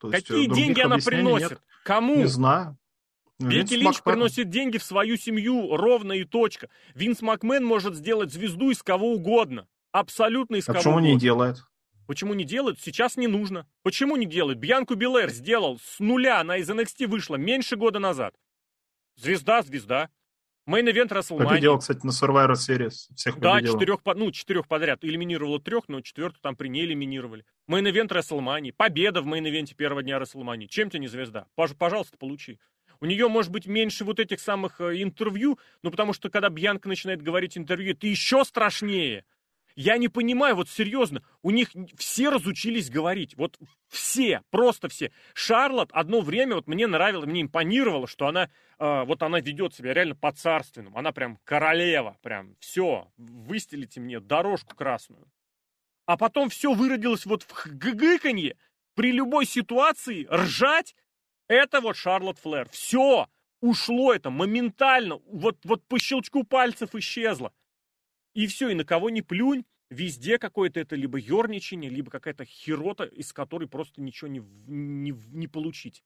То Какие деньги она приносит? Нет. Кому? Не знаю. Винс Линч Макмен. приносит деньги в свою семью ровно и точка. Винс Макмен может сделать звезду из кого угодно. Абсолютно из а кого почему угодно. не делает? Почему не делают? Сейчас не нужно. Почему не делают? Бьянку Белэр сделал с нуля, она из NXT вышла меньше года назад. Звезда, звезда. Main event WrestleMania. Победила, кстати, на Survivor Series. Всех да, четырех, ну, четырех подряд. Элиминировала трех, но четвертую там при ней элиминировали. Main event WrestleMania. Победа в main event е первого дня WrestleMania. Чем тебе не звезда? Пожалуйста, получи. У нее может быть меньше вот этих самых э, интервью, ну потому что когда Бьянка начинает говорить интервью, это еще страшнее. Я не понимаю, вот серьезно, у них все разучились говорить, вот все, просто все. Шарлот одно время, вот мне нравилось, мне импонировало, что она, э, вот она ведет себя реально по-царственному, она прям королева, прям все, выстелите мне дорожку красную. А потом все выродилось вот в гыгыканье, при любой ситуации ржать, это вот Шарлот Флэр. Все, ушло это моментально, вот, вот по щелчку пальцев исчезло. И все, и на кого не плюнь, везде какое-то это либо ерничание, либо какая-то херота, из которой просто ничего не, не, не получить.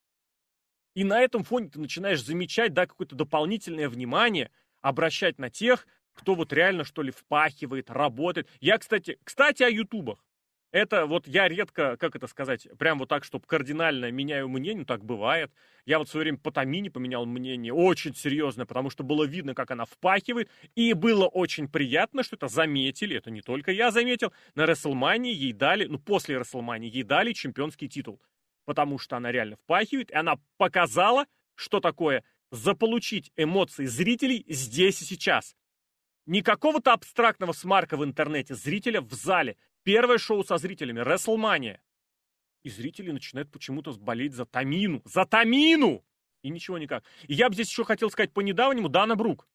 И на этом фоне ты начинаешь замечать, да, какое-то дополнительное внимание, обращать на тех, кто вот реально, что ли, впахивает, работает. Я, кстати, кстати, о ютубах. Это вот я редко, как это сказать, прям вот так, чтобы кардинально меняю мнение, так бывает. Я вот в свое время по Тамине поменял мнение очень серьезно, потому что было видно, как она впахивает, и было очень приятно, что это заметили, это не только я заметил, на Расселмании ей дали, ну после Расселмании ей дали чемпионский титул, потому что она реально впахивает, и она показала, что такое заполучить эмоции зрителей здесь и сейчас. Не какого-то абстрактного смарка в интернете, зрителя в зале, Первое шоу со зрителями, WrestleMania. И зрители начинают почему-то болеть за Тамину. За Тамину! И ничего никак. И я бы здесь еще хотел сказать по недавнему Дана Брук.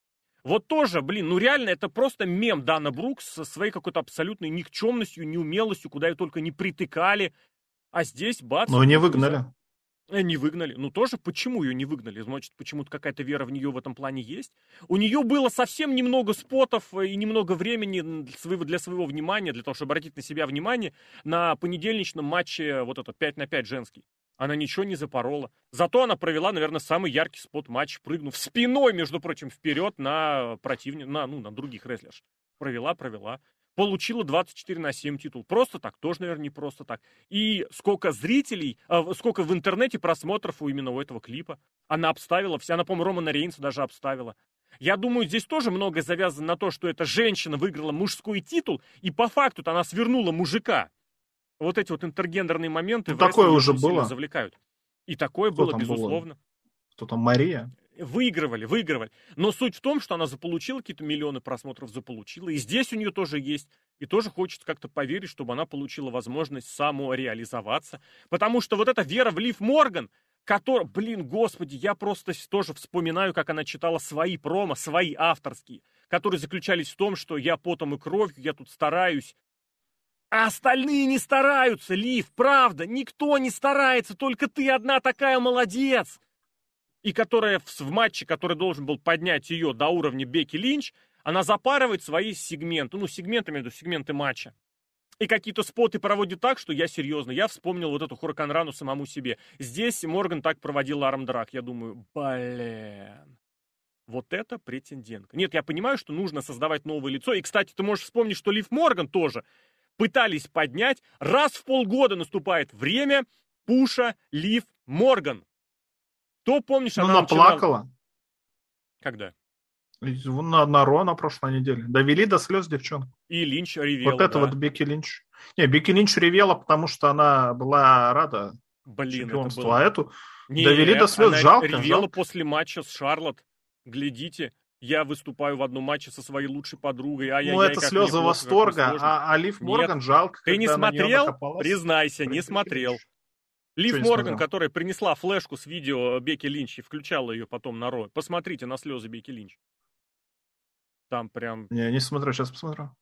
Вот тоже, блин, ну реально это просто мем Дана Брук со своей какой-то абсолютной никчемностью, неумелостью, куда ее только не притыкали. А здесь бац. Но не выгнали. Э, не выгнали. Ну тоже, почему ее не выгнали? Значит, почему-то какая-то вера в нее в этом плане есть. У нее было совсем немного спотов и немного времени для своего, для своего внимания, для того, чтобы обратить на себя внимание, на понедельничном матче вот этот 5 на 5 женский. Она ничего не запорола. Зато она провела, наверное, самый яркий спот матч, прыгнув спиной, между прочим, вперед на противника, на, ну, на других рестлерш. Провела, провела получила 24 на 7 титул. Просто так, тоже, наверное, не просто так. И сколько зрителей, э, сколько в интернете просмотров у именно у этого клипа. Она обставила, вся, она, по-моему, Романа Рейнса даже обставила. Я думаю, здесь тоже многое завязано на то, что эта женщина выиграла мужской титул, и по факту-то она свернула мужика. Вот эти вот интергендерные моменты ну, такое уже было. завлекают. И такое Кто было, безусловно. Было? Кто там, Мария? Выигрывали, выигрывали. Но суть в том, что она заполучила какие-то миллионы просмотров, заполучила. И здесь у нее тоже есть. И тоже хочется как-то поверить, чтобы она получила возможность самореализоваться. Потому что вот эта вера в Лив Морган, которая, блин, господи, я просто тоже вспоминаю, как она читала свои промо, свои авторские, которые заключались в том, что я потом и кровью, я тут стараюсь, а остальные не стараются, Лив, правда, никто не старается, только ты одна такая молодец и которая в, в матче, который должен был поднять ее до уровня Бекки Линч, Она запарывает свои сегменты, ну, сегменты, между сегменты матча. И какие-то споты проводит так, что я серьезно, я вспомнил вот эту Хураканрану самому себе. Здесь Морган так проводил Армдрак. Я думаю, блин, вот это претендентка. Нет, я понимаю, что нужно создавать новое лицо. И, кстати, ты можешь вспомнить, что Лив Морган тоже пытались поднять. Раз в полгода наступает время пуша Лив Морган. То помнишь, Ну, она она начинала- плакала. Когда? На, на Ро на прошлой неделе. Довели до слез девчонку. И Линч ревел. вот это да. вот Бекки Линч. Не, Бекки Линч ревела, потому что она была рада Блин, это чемпионству. было... А эту Нет, довели до слез. она Жалко, ревела жалко. после матча с Шарлотт. Глядите, я выступаю в одном матче со своей лучшей подругой. А ну, это слезы восторга, а, а Лив Нет. Морган жалко. Ты не смотрел? Признайся, не смотрел. Лив Морган, которая принесла флешку с видео Бекки Линч и включала ее потом на Raw. Посмотрите на слезы Бекки Линч. Там прям... Не, не смотрю, сейчас посмотрю.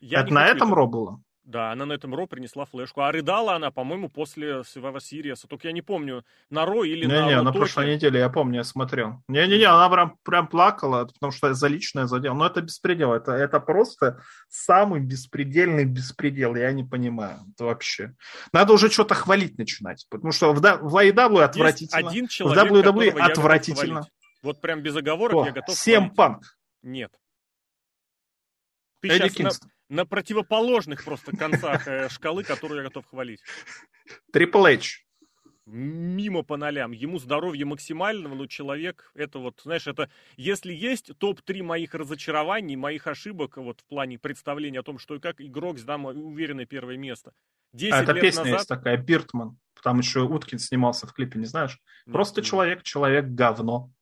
Я это на этом Ро было? Да, она на этом Ро принесла флешку. А рыдала она, по-моему, после Survivor Series. Только я не помню, на Ро или на Не-не, на прошлой неделе, я помню, я смотрел. Не-не-не, она прям, прям плакала, потому что за личное задел. Но это беспредел, это, это просто самый беспредельный беспредел, я не понимаю. Это вообще. Надо уже что-то хвалить начинать, потому что в, в AEW Есть отвратительно. один в человек, WWE я готов отвратительно. Вот прям без оговорок О, я готов Сем хвалить. Панк, Нет. Ты Эдди на, Кингстон, на противоположных просто концах э, шкалы, которую я готов хвалить. Трипл Эйч. Мимо по нолям. Ему здоровье максимального, но человек, это вот, знаешь, это, если есть топ-3 моих разочарований, моих ошибок, вот в плане представления о том, что и как, игрок сдам уверенное первое место. 10 А, это лет песня назад... есть такая, Биртман. Там еще Уткин снимался в клипе, не знаешь? Просто человек, человек говно.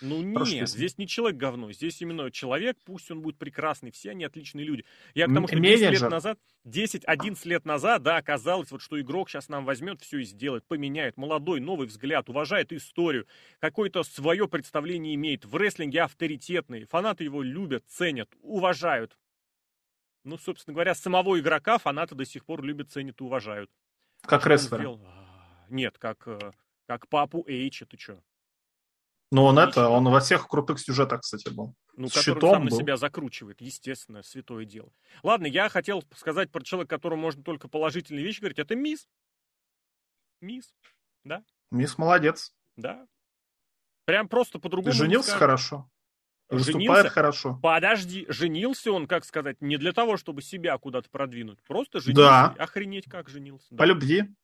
Ну нет, песня. здесь не человек говно, здесь именно человек, пусть он будет прекрасный, все они отличные люди. Я к тому, что 10 лет менеджер. назад, 10-11 лет назад, да, оказалось, вот что игрок сейчас нам возьмет, все и сделает, поменяет, молодой, новый взгляд, уважает историю, какое-то свое представление имеет, в рестлинге авторитетный, фанаты его любят, ценят, уважают. Ну, собственно говоря, самого игрока фанаты до сих пор любят, ценят и уважают. Как рестлер. А, Нет, как, э, как папу Эйча, ты что? Ну, он это, он во всех крутых сюжетах, кстати, был. Ну, С который сам на был. себя закручивает, естественно, святое дело. Ладно, я хотел сказать про человека, которому можно только положительные вещи говорить, это мисс. Мисс, Мисс молодец. да. Прям просто по-другому. Женился хорошо. Женился? Хорошо. Подожди, женился он, как сказать, не для того, чтобы себя куда-то продвинуть. Просто женился. Да. Охренеть, как женился. Да. По любви.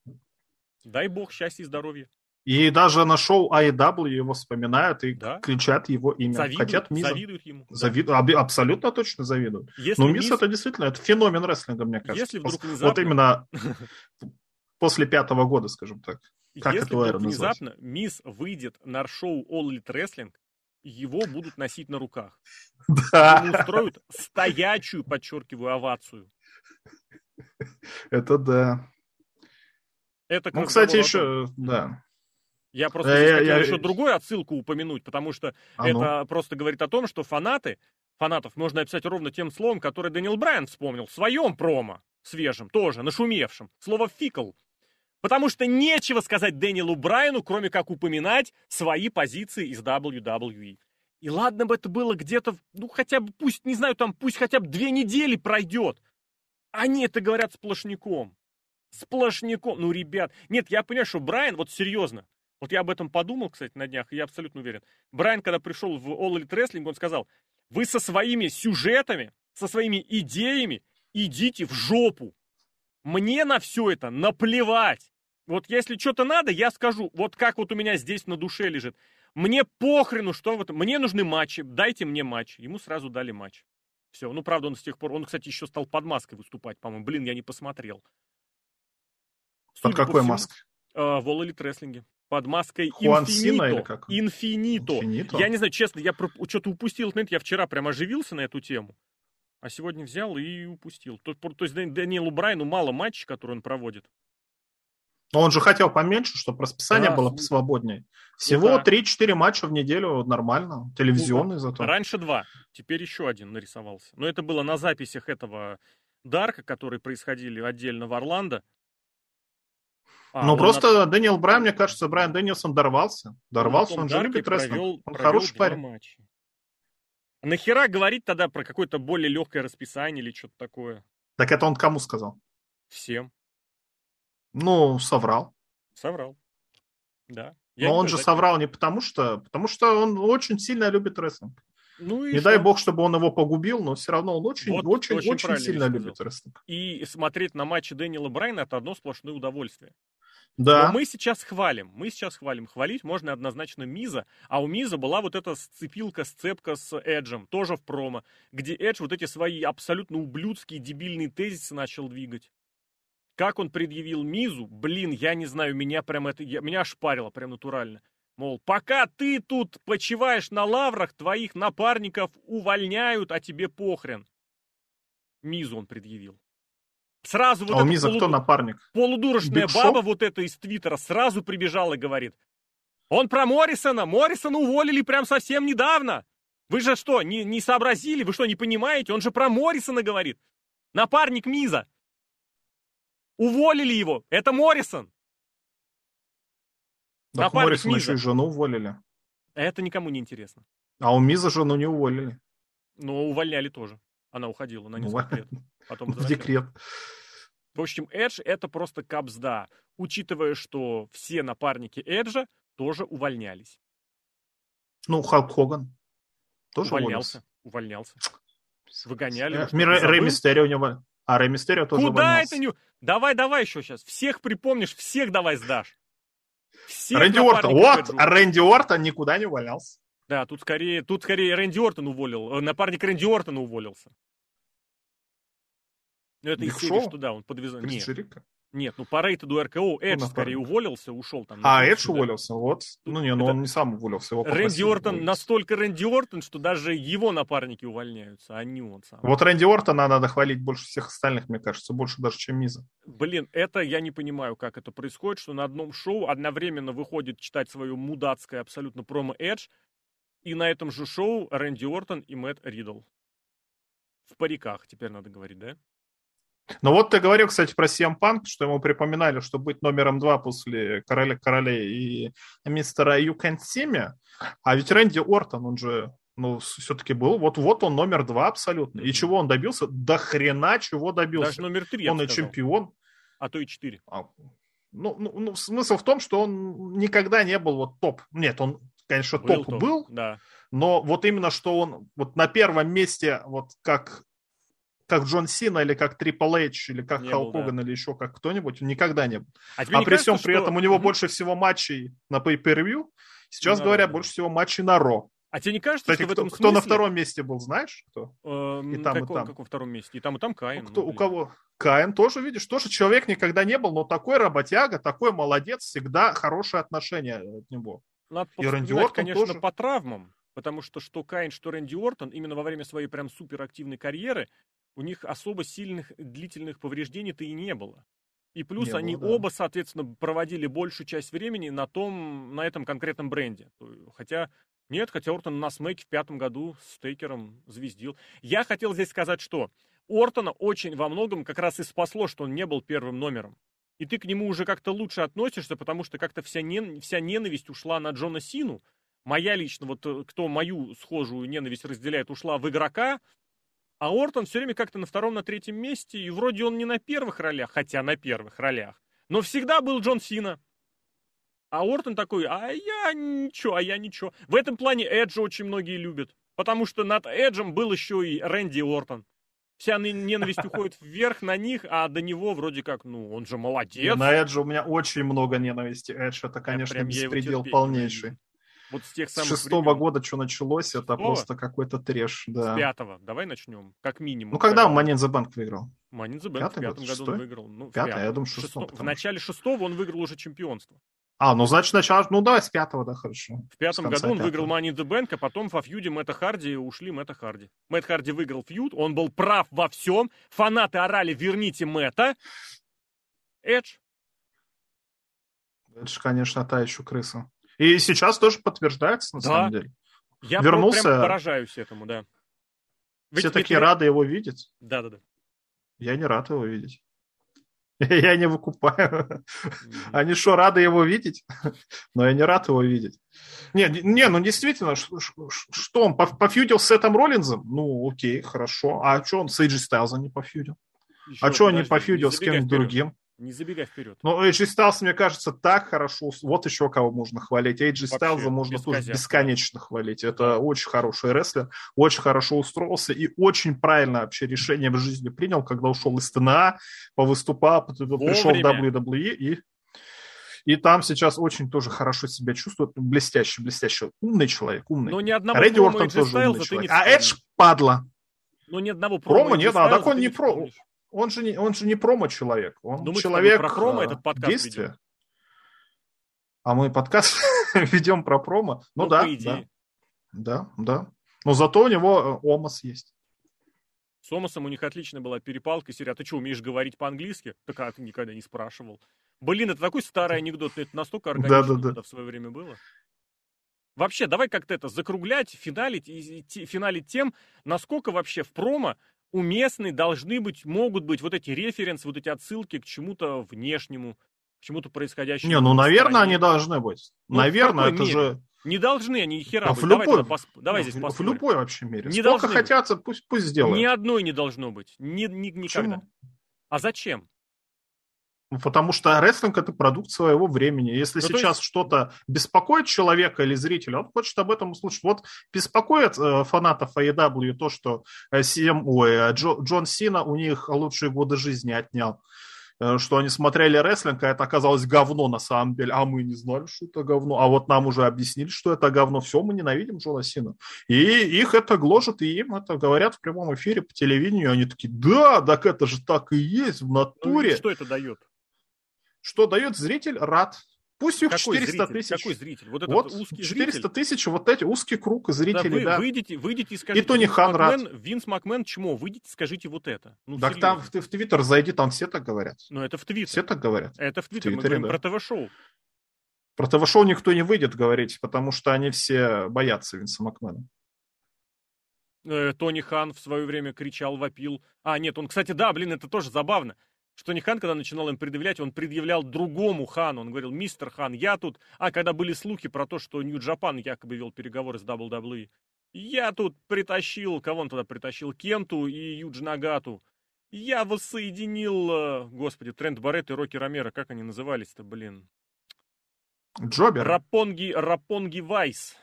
Дай бог счастья и здоровья. И даже на шоу AEW его вспоминают и Да. кричат его имя. Завидуют, Хотят Миза. завидуют ему. Да. Завид- аби- Абсолютно точно завидуют. Если Ну, Мисс- Мисс это действительно, это феномен рестлинга, мне кажется. Если вдруг внезапно- Вот именно после пятого года, скажем так. Как Если эру вдруг назвать? внезапно Мисс выйдет на шоу All Elite Wrestling, его будут носить на руках. Ему Да, устроят стоячую, подчеркиваю, овацию. это да. Это Ну, кстати, еще, да. Я просто я- хотел я- еще другую отсылку упомянуть, потому что А ну. это просто говорит о том, что фанаты, фанатов можно описать ровно тем словом, которое Дэниел Брайан вспомнил в своем промо, свежем, тоже, нашумевшем. Слово «фикл». Потому что нечего сказать Дэниелу Брайану, кроме как упоминать свои позиции из WWE. И ладно бы это было где-то, ну хотя бы, пусть, не знаю, там, пусть хотя бы две недели пройдет. Они это говорят сплошняком. Сплошняком. Ну, ребят, нет, я понимаю, что Брайан, вот серьезно, вот я об этом подумал, кстати, на днях, и я абсолютно уверен. Брайан, когда пришел в All Elite Wrestling, он сказал, вы со своими сюжетами, со своими идеями идите в жопу. Мне на все это наплевать. Вот если что-то надо, я скажу, вот как вот у меня здесь на душе лежит. Мне похрену, что вот, мне нужны матчи, дайте мне матч. Ему сразу дали матч. Все, ну правда он с тех пор, он, кстати, еще стал под маской выступать, по-моему. Блин, я не посмотрел. Под Судя по какой всему, маской? э, в All Elite Wrestling. Под маской Инфинито. Инфинито. Я не знаю, честно, я что-то упустил. этот момент. Я вчера прям оживился на эту тему. А сегодня взял и упустил. То, то есть Дани- Даниэлу Брайану мало матчей, которые он проводит. Но он же хотел поменьше, чтобы расписание Да, было посвободнее. Всего да. 3-4 матча в неделю нормально. Телевизионный зато. Раньше два, теперь еще один нарисовался. Но это было на записях этого Дарка, которые происходили отдельно в Орландо. А, ну, он просто Дэниел Брайан, мне кажется, Брайан Дэнилсон дорвался. на- Дорвался, на он же том любит рестлинг. Он провел хороший парень. матча. Нахера говорить тогда про какое-то более легкое расписание или что-то такое? Так это он кому сказал? Всем. Ну, соврал. Соврал. Да. Я Но он же соврал не потому что, потому что он очень сильно любит рестлинг. Ну, и не что? дай бог, чтобы он его погубил, но все равно он очень, вот очень, очень, очень сильно любит рестлинг. И смотреть на матчи Дэниела Брайна это одно сплошное удовольствие. Да. Но мы сейчас хвалим, мы сейчас хвалим. Хвалить можно однозначно Миза, а у Миза была вот эта сцепилка, сцепка с Эджем, тоже в промо, где Эдж вот эти свои абсолютно ублюдские, дебильные тезисы начал двигать. Как он предъявил Мизу, блин, я не знаю, меня прям это, я, меня ошпарило прям натурально. Мол, пока ты тут почиваешь на лаврах, твоих напарников увольняют, а тебе похрен. Мизу он предъявил. Сразу вот а у Миза полу... кто напарник? Полудурочная Биг баба Шоу? вот эта из Твиттера сразу прибежала и говорит. Он про Моррисона. Моррисона уволили прям совсем недавно. Вы же что, не, не сообразили? Вы что, не понимаете? Он же про Моррисона говорит. Напарник Миза. Уволили его. Это Моррисон. Так Напарник Моррисона Миза. еще и жену уволили. Это никому не интересно. А у Миза жену не уволили. Но увольняли тоже. Она уходила на несколько лет. Потом в декрет. В общем, Эдж это просто капсда, учитывая, что все напарники Эджа тоже увольнялись. Ну, Халк Хоган тоже увольнялся. Увольнялся. Выгоняли. Э, Рэй Мистерио у него. А Рэй Мистерио тоже Куда увольнялся. это не... Давай, давай еще сейчас. Всех припомнишь, всех давай сдашь. Всех Рэнди Ортон. Вот, а Рэнди Ортон никуда не увольнялся. Да, тут скорее, тут скорее Рэнди Ортон уволил. Э, напарник Рэнди Ортона уволился. Ну, это из серии, что да, он подвязал. Нет. Нет, ну по рейтеду РКО Эдж ну, скорее уволился, ушел там. А, Эдж уволился, вот. Ну не, ну он не сам уволился. Его Рэнди Ортон уволиться. настолько Рэнди Ортон, что даже его напарники увольняются, а не он сам. Вот Рэнди Ортона надо хвалить больше всех остальных, мне кажется, больше даже, чем Миза. Блин, это я не понимаю, как это происходит, что на одном шоу одновременно выходит читать свое мудацкое абсолютно промо Эдж, и на этом же шоу Рэнди Ортон и Мэтт Ридл. В париках, теперь надо говорить, да? Ну вот ты говорил, кстати, про CM Punk, что ему припоминали, что быть номером два после Короля Королей и мистера Юкен Семи. А ведь Рэнди Ортон, он же ну, все-таки был. Вот, вот он номер два абсолютно. И чего он добился? До хрена чего добился. Даже номер три, Он и чемпион. А то и четыре. А, ну, ну, ну, смысл в том, что он никогда не был вот топ. Нет, он, конечно, был топ, топ был. Да. Но вот именно, что он вот на первом месте, вот как как Джон Сина или как Трипл Эйч или как Халк Хоган да. или еще как кто-нибудь, никогда не был. А, а при всем при этом у него mm-hmm. больше всего матчей на Pay-Per-View, сейчас ну, говоря, да. больше всего матчей на Ро. А тебе не кажется, Кстати, что в этом кто, смысле... кто на втором месте был, знаешь кто? Эм, и там, каком, и там. каком втором месте? И там, и там Каин. Ну, кто, ну, у кого? Каин тоже, видишь, тоже человек никогда не был, но такой работяга, такой молодец, всегда хорошее отношение от него. Надо и Рэнди Ортон конечно, тоже. по травмам. Потому что что Каин, что Рэнди Ортон именно во время своей прям суперактивной карьеры у них особо сильных длительных повреждений-то и не было. И плюс не они было, да. оба, соответственно, проводили большую часть времени на том, на этом конкретном бренде. Хотя нет, хотя Ортон на смеке в пятом году с Тейкером звездил. Я хотел здесь сказать, что Ортона очень во многом как раз и спасло, что он не был первым номером. И ты к нему уже как-то лучше относишься, потому что как-то вся, не, вся ненависть ушла на Джона Сину. Моя лично, вот э, кто мою схожую ненависть разделяет, ушла в игрока, а Ортон все время как-то на втором, на третьем месте, и вроде он не на первых ролях, хотя на первых ролях, но всегда был Джон Сина. А Ортон такой, а я ничего, а я ничего. В этом плане Эджа очень многие любят, потому что над Эджем был еще и Рэнди Ортон. Вся ненависть уходит вверх на них, а до него вроде как, ну, он же молодец. На Эджа у меня очень много ненависти. Эдж это, конечно, беспредел полнейший. Вот с тех самых шестого времен. года, что началось, Шестого? это просто какой-то треш. Да. С пятого. Давай начнем. Как минимум. Ну, когда он Money in the Bank выиграл? Money in the Bank в пятом году Шестой? он выиграл. Ну, Пятый, я думаю, шестом. В начале шестого он выиграл уже чемпионство. А, ну, значит, начало... Ну, давай с пятого, да, хорошо. В пятом году он пятого. выиграл Money in the Bank, а потом во фьюде Мэтта Харди ушли Мэтта Харди. Мэтт Харди выиграл фьюд, он был прав во всем. Фанаты орали «Верните Мэтта». Эдж. Эдж, конечно, та еще крыса. И сейчас тоже подтверждается, на да. самом деле. Я Вернулся... прям поражаюсь этому, да. Ведь, Все ведь, такие ведь... рады его видеть. Да-да-да. Я не рад его видеть. Я не выкупаю. Они что, рады его видеть? Но я не рад его видеть. Не, не ну действительно, что он пофьюдил с Сетом Роллинзом? Ну, окей, хорошо. А что он с Эйджи Стайлзом не пофьюдил? а что он не пофьюдил с кем-то другим? Не забегай вперед. Ну, AJ Styles, мне кажется, так хорошо. Вот еще кого можно хвалить. AJ Styles можно тоже бесконечно хвалить. Это очень хороший рестлер, очень хорошо устроился и очень правильно вообще решение в жизни принял, когда ушел из ТНА, повыступал, пришел в WWE и и там сейчас очень тоже хорошо себя чувствует. Блестящий, блестящий. Умный человек, умный. Но ни одного Рэдди Ортон тоже умный человек. А Эдж падла. Но ни одного промо, промо нет, а так он не про он же не, он же не промо-человек. Он Думаете, человек про промо этот подкаст действия. Ведем? А мы подкаст ведем про промо. Ну, ну да, да. Да, да. Но зато у него э, Омас есть. С Омасом у них отличная была перепалка. Серия, а ты что, умеешь говорить по-английски? Так а ты никогда не спрашивал. Блин, это такой старый анекдот. Это настолько органично да, да, да. в свое время было. Вообще, давай как-то это закруглять, финалить, и, и, финалить тем, насколько вообще в промо уместны, должны быть, могут быть вот эти референсы, вот эти отсылки к чему-то внешнему, к чему-то происходящему. Не, ну, наверное, они должны быть. Ну, наверное, это мере? же... Не должны они хера а быть. В любой, Давай, пос... Давай здесь в, в любой вообще мере. Не Сколько хотят, пусть, пусть сделают. Ни одной не должно быть. Ни, ни, никогда. Почему? А зачем? Ну, потому что рестлинг это продукт своего времени. Если ну, сейчас есть... что-то беспокоит человека или зрителя, он хочет об этом услышать. Вот беспокоит э, фанатов AEW то, что э, CM, ой, э, Джо, Джон Сина у них лучшие годы жизни отнял. Э, что они смотрели рестлинг, а это оказалось говно на самом деле. А мы не знали, что это говно. А вот нам уже объяснили, что это говно. Все, мы ненавидим Джона Сина. И их это гложет, и им это говорят в прямом эфире по телевидению. Они такие, да, так это же так и есть в натуре. Ну, что это дает? Что дает зритель рад. Пусть их Какой 400 зритель? тысяч. Какой зритель? Вот этот вот узкий 400 зритель? тысяч, вот эти узкий круг зрителей, да. Вы, да. Выйдите, выйдите и скажите. И Тони Хан Макмен, рад. Винс Макмен чмо, выйдите, скажите вот это. Ну, так серьезно. там ты в Твиттер зайди, там все так говорят. Ну это в Твиттер. Все так говорят. Это в Твиттер, мы говорим да. про ТВ-шоу. Про ТВ-шоу никто не выйдет говорить, потому что они все боятся Винса Макмена. Э, Тони Хан в свое время кричал, вопил. А, нет, он, кстати, да, блин, это тоже забавно что не хан, когда начинал им предъявлять, он предъявлял другому хану. Он говорил, мистер хан, я тут... А когда были слухи про то, что Нью-Джапан якобы вел переговоры с WWE, я тут притащил... Кого он тогда притащил? Кенту и Юджи Нагату. Я воссоединил... Э, господи, Трент Барретт и Рокки Ромеро. Как они назывались-то, блин? Jobber. Roppongi, Roppongi Vice.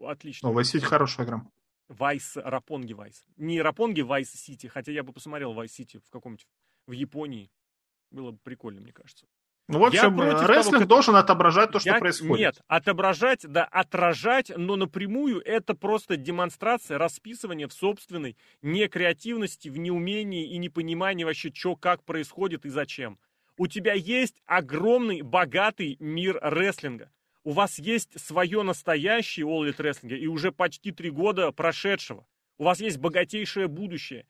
Отлично. Ну, Vice хорошая игра. Vice, Roppongi Vice. Не Roppongi Vice City, хотя я бы посмотрел Vice City в каком-нибудь в Японии. Было бы прикольно, мне кажется. Ну, в общем, рестлинг того, должен отображать то, что я... происходит. Нет, отображать, да, отражать, но напрямую это просто демонстрация, расписывание в собственной некреативности, в неумении и непонимании вообще, что, как происходит и зачем. У тебя есть огромный, богатый мир рестлинга. У вас есть свое настоящее All Elite рестлинга и уже почти три года прошедшего. У вас есть богатейшее будущее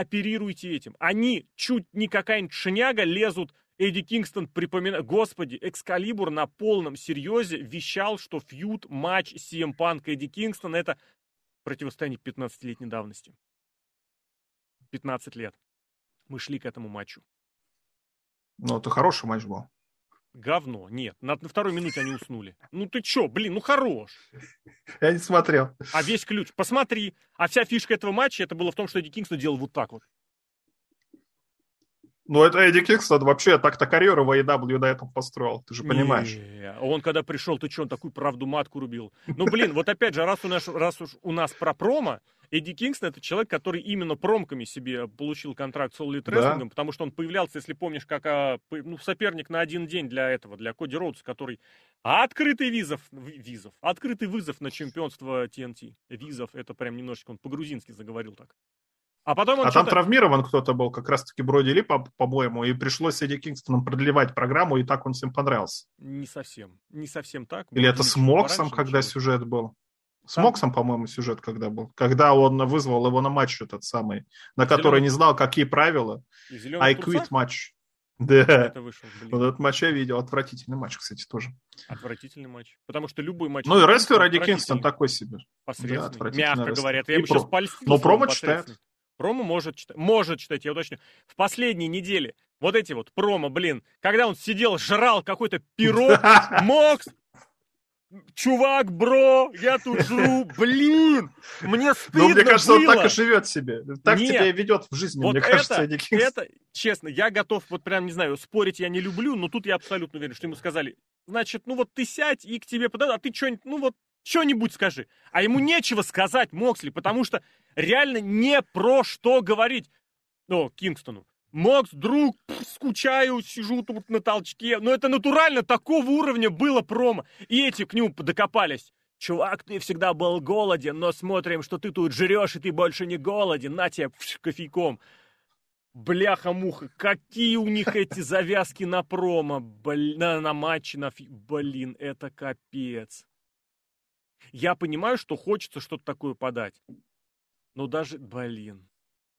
оперируйте этим. Они чуть не какая-нибудь шняга лезут, Эдди Кингстон припоминает, господи, Экскалибур на полном серьезе вещал, что фьюд, матч CM Punk Эдди Кингстон это противостояние 15-летней давности. 15 лет. Мы шли к этому матчу. Ну, это хороший матч был. Говно. Нет, на, на второй минуте они уснули. Ну ты чё, блин, ну хорош. Я не смотрел. А весь ключ, посмотри. А вся фишка этого матча, это было в том, что Эдди Кингстон делал вот так вот. Ну, это Эдди Кингстон вообще так-то карьеру в AEW на этом построил, ты же понимаешь. Не, он когда пришел, ты что, он такую правду матку рубил? Ну, блин, вот опять же, раз у нас, раз уж у нас про промо, Эдди Кингстон это человек, который именно промками себе получил контракт с All Elite Wrestling, да. потому что он появлялся, если помнишь, как а, ну, соперник на один день для этого, для Коди Роудс, который открытый визов, визов, открытый вызов на чемпионство TNT. Визов, это прям немножечко он по-грузински заговорил так. А потом он А там травмирован кто-то был, как раз-таки Броди Ли, по- по-моему, и пришлось Эдди Кингстоном продлевать программу, и так он всем понравился. Не совсем. Не совсем так. Или это с Моксом, когда сюжет был? С там... Моксом, по-моему, сюжет когда был. Когда он вызвал его на матч этот самый, на который не знал, какие правила. I quit матч. Да. Это вышел, блин. Вот этот матч я видел. Отвратительный матч, кстати, тоже. Отвратительный матч. Потому что любой матч... Ну и рестлер Ради Кингстон такой себе. Посредственный. Да, Мягко говорят. Я ему сейчас польстил. Но промо читает. Промо может читать. Может читать, я уточню. В последние недели вот эти вот промо, блин, когда он сидел, жрал какой-то пирог, Мокс, чувак, бро, я тут жру, блин, мне стыдно Ну, мне кажется, было. он так и живет себе. Так Нет. тебя и ведет в жизни, Вот мне это, кажется, Эдди Кингстон. это, честно, я готов, вот прям, не знаю, спорить я не люблю, но тут я абсолютно уверен, что ему сказали, значит, ну вот ты сядь и к тебе подойдут, а ты что-нибудь, ну вот, что-нибудь скажи. А ему нечего сказать, Моксли, потому что реально не про что говорить. О, Кингстону. Мокс, друг, скучаю, сижу тут на толчке. Но это натурально такого уровня было промо. И эти к нему докопались. Чувак, ты всегда был голоден, но смотрим, что ты тут жрешь, и ты больше не голоден. На тебе кофейком. Бляха-муха, какие у них эти завязки на промо, бл- на, на матче, на фи- Блин, это капец. Я понимаю, что хочется что-то такое подать. Но даже, блин,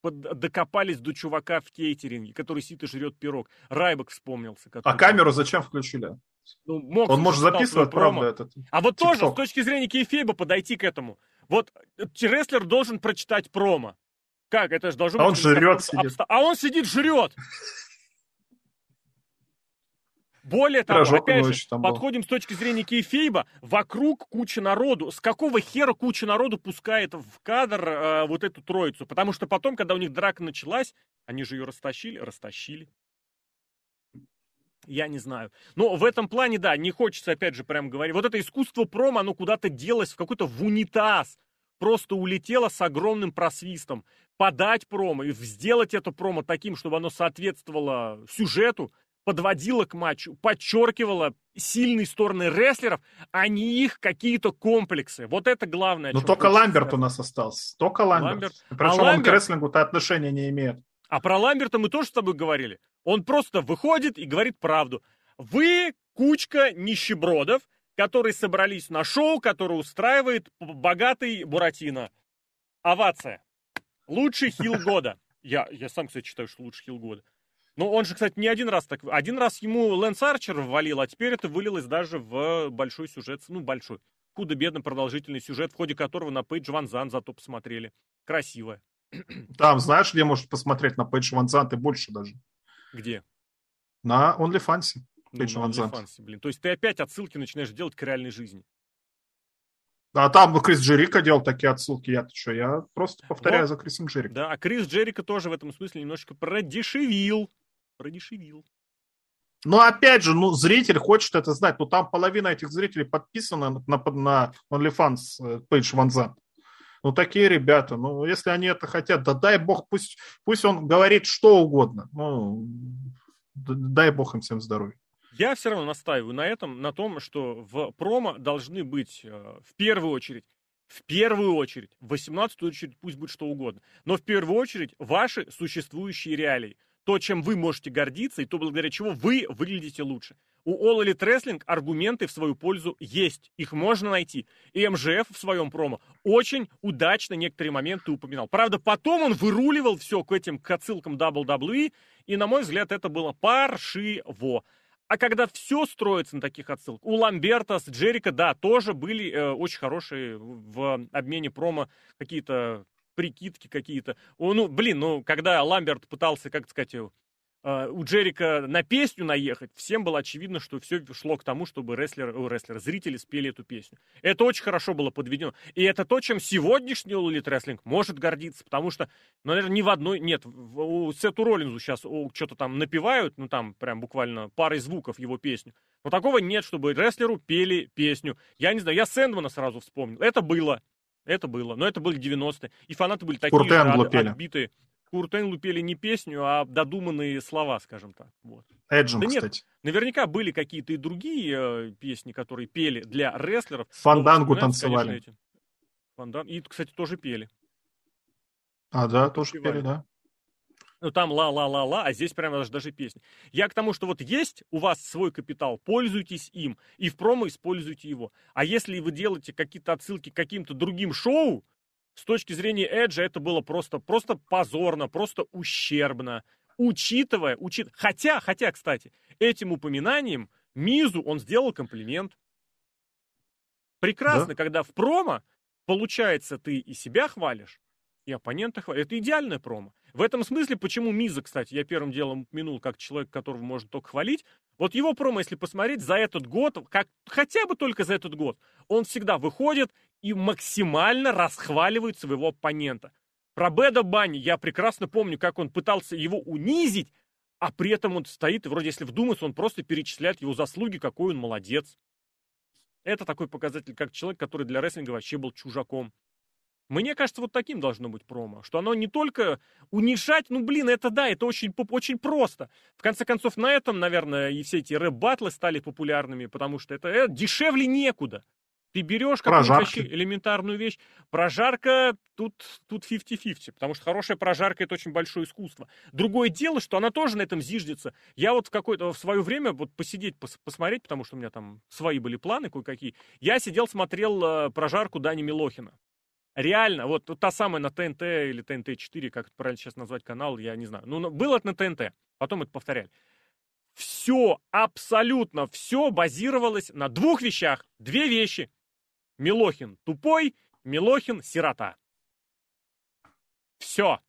под- докопались до чувака в кейтеринге, который сидит и жрет пирог. Райбок вспомнился. А который- камеру зачем включили? Ну, мог Он может записывать, правда, этот. А вот тоже TikTok. с точки зрения кейфейба подойти к этому. Вот э, рестлер должен прочитать промо. Как? Это же должно А быть... он жрет, обста- сидит. А он сидит, жрет. Более того, Пирожок опять же, там был. подходим с точки зрения кейфейба, вокруг куча народу. С какого хера куча народу пускает в кадр э, вот эту троицу? Потому что потом, когда у них драка началась, они же ее растащили, растащили. Я не знаю. Но в этом плане, да, не хочется, опять же, прям говорить. Вот это искусство промо, оно куда-то делось в какой-то в унитаз. Просто улетело с огромным просвистом. Подать промо и сделать это промо таким, чтобы оно соответствовало сюжету, подводило к матчу, подчеркивало сильные стороны рестлеров, а не их какие-то комплексы. Вот это главное. о Ну, только Ламберт у нас остался. Только Ламберт. Ламберт. Причем А он к Ламберт- рестлингу-то отношения не имеет. А про Ламберта мы тоже с тобой говорили. Он просто выходит и говорит правду. Вы кучка нищебродов, которые собрались на шоу, которое устраивает богатый Буратино. Овация. Лучший хил года. Я, я сам, кстати, считаю, что лучший хил года. Но он же, кстати, не один раз так... Один раз ему Лэнс Арчер ввалил, а теперь это вылилось даже в большой сюжет. Ну, большой. Худо-бедно продолжительный сюжет, в ходе которого на Пейдж Ван Зан зато посмотрели. Красиво. Там, знаешь, где можешь посмотреть на Пейдж Ван Зант и больше даже? Где? На OnlyFans. Ну, Пейдж на Ван. OnlyFans, блин. То есть ты опять отсылки начинаешь делать к реальной жизни. А там ну, Крис Джерика делал такие отсылки. Я-то что, я просто повторяю Вот. за Крисом Джериком. Да, а Крис Джерика тоже в этом смысле немножечко продешевил. Продешевил. Но опять же, ну, зритель хочет это знать. Ну, там половина этих зрителей подписана на, на OnlyFans э, Пейдж Ван Зант. Ну, такие ребята. Ну, если они это хотят, да дай бог, пусть, пусть он говорит что угодно. Ну, дай бог им всем здоровья. Я все равно настаиваю на этом, на том, что в промо должны быть э, в первую очередь, в первую очередь, в 18 очередь пусть будет что угодно, но в первую очередь ваши существующие реалии. То, чем вы можете гордиться, и то, благодаря чего вы выглядите лучше. У Elite Wrestling аргументы в свою пользу есть. Их можно найти. И МЖФ в своем промо очень удачно некоторые моменты упоминал. Правда, потом он выруливал все к этим к отсылкам WWE, и, на мой взгляд, это было паршиво. А когда все строится на таких отсылках, у Ламберта с Джерика, да, тоже были э, очень хорошие в обмене промо какие-то прикидки какие-то. Ну, блин, ну, когда Ламберт пытался, как сказать, э, у Джерика на песню наехать, всем было очевидно, что все шло к тому, чтобы рестлер, о, рестлер, зрители спели эту песню. Это очень хорошо было подведено. И это то, чем сегодняшний Elite Wrestling может гордиться, потому что, ну, наверное, ни в одной... Нет, у Сету Роллинзу сейчас что-то там напевают, ну, там прям буквально парой звуков его песню. Но такого нет, чтобы рестлеру пели песню. Я не знаю, я Сэндмана сразу вспомнил. Это было. Это было. Но это были 90-е. И фанаты были такие Курт же пели. отбитые. Курт Энглу пели не песню, а додуманные слова, скажем так. Вот. Эджем, Да нет, кстати. Наверняка были какие-то и другие э, песни, которые пели для рестлеров. Фандангу вот танцевали. конечно, эти. Фандан- И, кстати, тоже пели. А, да, тоже пели, да. Ну, там ла-ла-ла-ла, а здесь прямо даже, даже песни. Я к тому, что вот есть у вас свой капитал, пользуйтесь им, и в промо используйте его. А если вы делаете какие-то отсылки к каким-то другим шоу, с точки зрения Эджа это было просто, просто позорно, просто ущербно. Учитывая, учит... хотя, хотя, кстати, этим упоминанием Мизу он сделал комплимент. Прекрасно, когда в промо, получается, ты и себя хвалишь, и оппонента хвалит. Это идеальная промо. В этом смысле, почему Миза, кстати, я первым делом упомянул, как человек, которого можно только хвалить, вот его промо, если посмотреть, за этот год, как, хотя бы только за этот год, он всегда выходит и максимально расхваливает своего оппонента. Про Беда Банни я прекрасно помню, как он пытался его унизить, а при этом он стоит, и вроде если вдуматься, он просто перечисляет его заслуги, какой он молодец. Это такой показатель, как человек, который для рестлинга вообще был чужаком. Мне кажется, вот таким должно быть промо, что оно не только унижать, ну блин, это да, это очень, очень просто. В конце концов, на этом, наверное, и все эти рэп-батлы стали популярными, потому что это, это дешевле некуда. Ты берешь какую-то элементарную вещь. Прожарка тут, тут 50-50, потому что хорошая прожарка это очень большое искусство. Другое дело, что она тоже на этом зиждется. Я вот в какое-то в свое время вот посидеть, пос, посмотреть, потому что у меня там свои были планы кое-какие. Я сидел, смотрел э, прожарку Дани Милохина. Реально, вот, вот та самая на ТНТ или ТНТ-4, как это правильно сейчас назвать канал, я не знаю. Ну, было это на ТНТ, потом это повторяли. Все, абсолютно все базировалось на двух вещах. Две вещи. Милохин тупой, Милохин сирота. Все.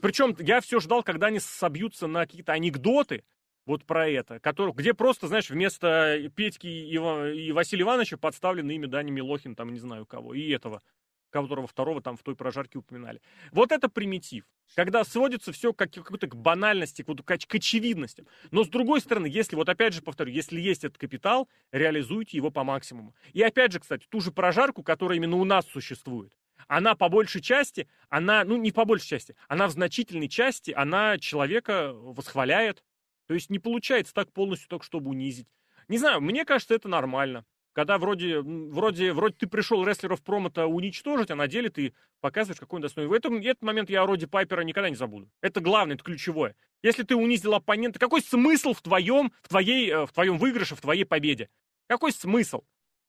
Причем я все ждал, когда они собьются на какие-то анекдоты, вот про это, который, где просто, знаешь, вместо Петьки и, и Василия Ивановича подставлено имя Дани Милохин, там, не знаю кого, и этого которого второго там в той прожарке упоминали. Вот это примитив. Когда сводится все как, какой-то к банальности, к, вот, к, к очевидностям. Но с другой стороны, если, вот опять же повторю, если есть этот капитал, реализуйте его по максимуму. И опять же, кстати, ту же прожарку, которая именно у нас существует, она по большей части, она, ну не по большей части, она в значительной части, она человека восхваляет. То есть не получается так полностью только, чтобы унизить. Не знаю, мне кажется, это нормально. Когда вроде, вроде, вроде ты пришел рестлеров промо-то уничтожить, а на деле ты показываешь, какой он достойный. В этом, этот момент я о роде Пайпера никогда не забуду. Это главное, это ключевое. Если ты унизил оппонента, какой смысл в твоем, в твоей, э, в твоем выигрыше, в твоей победе? Какой смысл?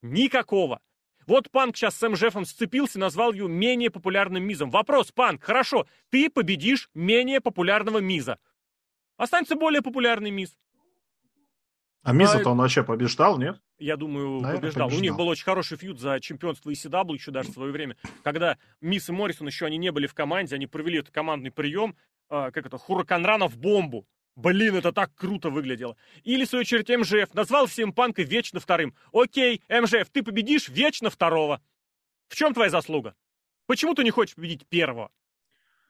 Никакого. Вот Панк сейчас с МЖФом сцепился, назвал ее менее популярным мизом. Вопрос, Панк, хорошо, ты победишь менее популярного миза. Останется более популярный миз. А Миза-то а... он вообще побеждал, нет? Я думаю, Наверное, побеждал. побеждал. У них был очень хороший фьюд за чемпионство ECW еще даже в свое время. Когда Мисс и Моррисон еще они не были в команде, они провели этот командный прием, э, как это, Хураканрана в бомбу. Блин, это так круто выглядело. Или, в свою очередь, МЖФ назвал всем Панка вечно вторым. Окей, МЖФ, ты победишь вечно второго. В чем твоя заслуга? Почему ты не хочешь победить первого?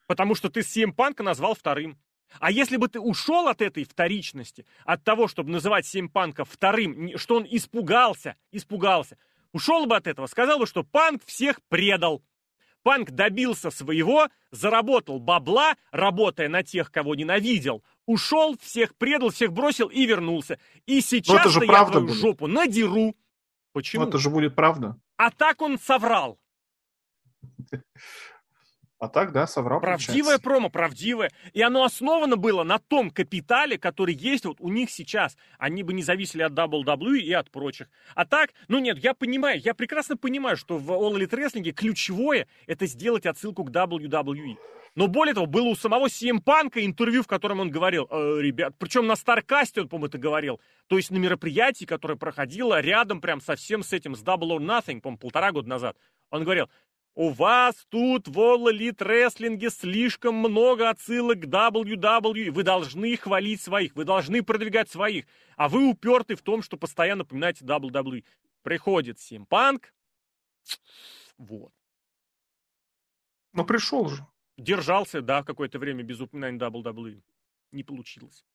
Потому что ты CM Панка назвал вторым. А если бы ты ушел от этой вторичности, от того, чтобы называть Панка вторым, что он испугался, испугался, ушел бы от этого, сказал бы, что Панк всех предал. Панк добился своего, заработал бабла, работая на тех, кого ненавидел, ушел, всех предал, всех бросил и вернулся. И сейчас я твою будет. жопу надеру. Почему? Но это же будет правда. А так он соврал. А так, да, соврал. Правдивое получается. промо, правдивое. И оно основано было на том капитале, который есть вот у них сейчас. Они бы не зависели от WWE и от прочих. А так, ну нет, я понимаю, я прекрасно понимаю, что в All Elite Wrestling ключевое это сделать отсылку к WWE. Но более того, было у самого CM Punk интервью, в котором он говорил, э, ребят, причем на Старкасте он, по-моему, это говорил, то есть на мероприятии, которое проходило рядом прям совсем с этим, с Double or Nothing, по-моему, полтора года назад. Он говорил, у вас тут в All Elite Wrestling слишком много отсылок к WWE. Вы должны хвалить своих, вы должны продвигать своих. А вы уперты в том, что постоянно упоминаете WWE. Приходит Симпанк. Вот. Ну, пришел же. Держался, да, какое-то время без упоминания WWE. Не получилось.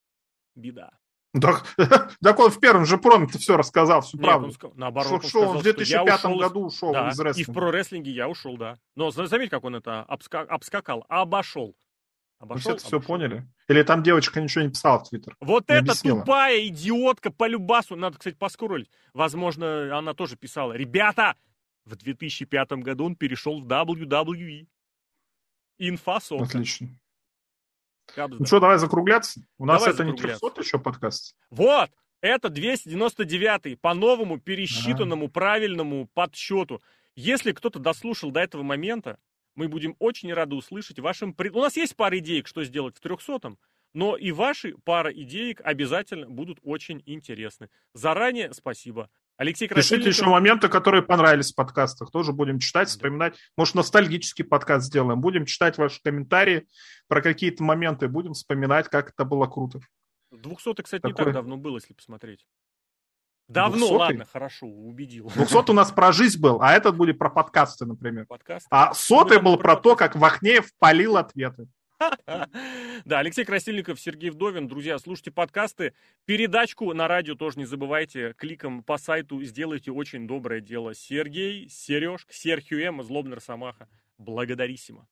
Беда. Так, так он в первом же проме все рассказал, всю Нет, правду. Он сказал, наоборот, шел, он, сказал, в 2005 ушел, году ушел да, из рестлинга. И в про-рестлинге я ушел, да. Но заметь, как он это обска... обскакал, обошел. Обошел, Мы все поняли. Или там девочка ничего не писала в Твиттер. Вот эта объяснила. тупая идиотка по любасу. Надо, кстати, поскролить. Возможно, она тоже писала. Ребята, в 2005 году он перешел в WWE. Инфа Отлично. Кабзда. Ну что, давай закругляться. У нас давай это не 300 еще подкаст. Вот, это 299-й по новому пересчитанному ага. правильному подсчету. Если кто-то дослушал до этого момента, мы будем очень рады услышать вашим... У нас есть пара идеек, что сделать в 300-м, но и ваши пара идеек обязательно будут очень интересны. Заранее спасибо. Алексей Красильников... Пишите еще моменты, которые понравились в подкастах. Тоже будем читать, вспоминать. Может, ностальгический подкаст сделаем. Будем читать ваши комментарии про какие-то моменты. Будем вспоминать, как это было круто. 200 кстати, Такой... не так давно было, если посмотреть. Давно, 200 ладно, хорошо, убедил. 200 у нас про жизнь был, а этот будет про подкасты, например. Подкасты? А сотый был про то, как Вахнеев полил ответы. Да, Алексей Красильников, Сергей Вдовин. Друзья, слушайте подкасты. Передачку на радио тоже не забывайте. Кликом по сайту сделайте очень доброе дело. Сергей, Сереж, Серхио М, Злобный Росомаха. Благодариссимо.